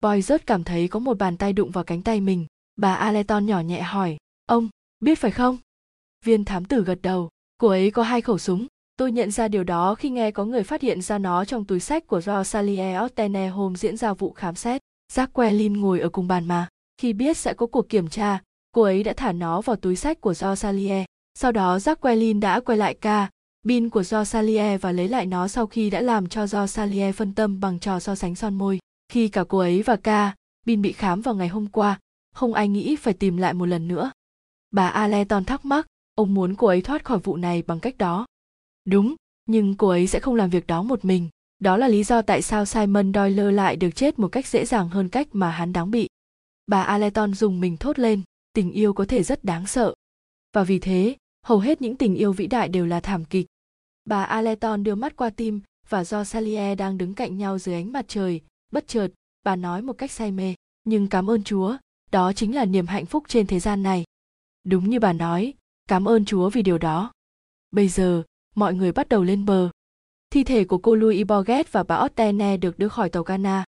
[SPEAKER 1] Boy rớt cảm thấy có một bàn tay đụng vào cánh tay mình, bà Aleton nhỏ nhẹ hỏi, ông, biết phải không? Viên thám tử gật đầu, cô ấy có hai khẩu súng, Tôi nhận ra điều đó khi nghe có người phát hiện ra nó trong túi sách của Rosalie Ostene hôm diễn ra vụ khám xét. Jacqueline ngồi ở cùng bàn mà. Khi biết sẽ có cuộc kiểm tra, cô ấy đã thả nó vào túi sách của Rosalie. Sau đó Jacqueline đã quay lại ca, bin của Rosalie và lấy lại nó sau khi đã làm cho Rosalie phân tâm bằng trò so sánh son môi. Khi cả cô ấy và ca, bin bị khám vào ngày hôm qua, không ai nghĩ phải tìm lại một lần nữa. Bà Aleton thắc mắc, ông muốn cô ấy thoát khỏi vụ này bằng cách đó đúng, nhưng cô ấy sẽ không làm việc đó một mình. Đó là lý do tại sao simon doyle lại được chết một cách dễ dàng hơn cách mà hắn đáng bị. Bà aleton dùng mình thốt lên, tình yêu có thể rất đáng sợ. Và vì thế, hầu hết những tình yêu vĩ đại đều là thảm kịch. Bà aleton đưa mắt qua tim và do salier đang đứng cạnh nhau dưới ánh mặt trời, bất chợt, bà nói một cách say mê, nhưng cảm ơn chúa, đó chính là niềm hạnh phúc trên thế gian này. Đúng như bà nói, cảm ơn chúa vì điều đó. Bây giờ mọi người bắt đầu lên bờ Thi thể của cô Louis Borget và bà Ottene được đưa khỏi tàu Ghana.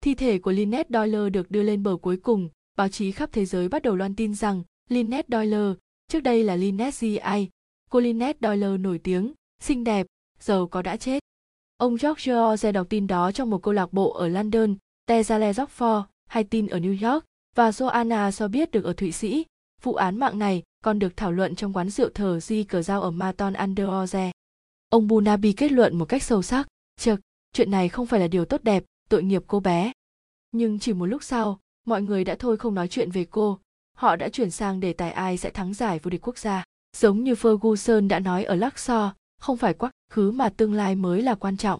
[SPEAKER 1] Thi thể của Lynette Doyle được đưa lên bờ cuối cùng. Báo chí khắp thế giới bắt đầu loan tin rằng Lynette Doyle, trước đây là Lynette G.I., cô Lynette Doyle nổi tiếng, xinh đẹp, giàu có đã chết. Ông George Oze đọc tin đó trong một câu lạc bộ ở London, Tezale Rockford, hay tin ở New York, và Joanna cho biết được ở Thụy Sĩ. Vụ án mạng này còn được thảo luận trong quán rượu thờ Di cờ giao ở Maton under Oze. Ông Bunabi kết luận một cách sâu sắc, chật, chuyện này không phải là điều tốt đẹp, tội nghiệp cô bé. Nhưng chỉ một lúc sau, mọi người đã thôi không nói chuyện về cô, họ đã chuyển sang đề tài ai sẽ thắng giải vô địch quốc gia. Giống như Ferguson đã nói ở Luxor, không phải quá khứ mà tương lai mới là quan trọng.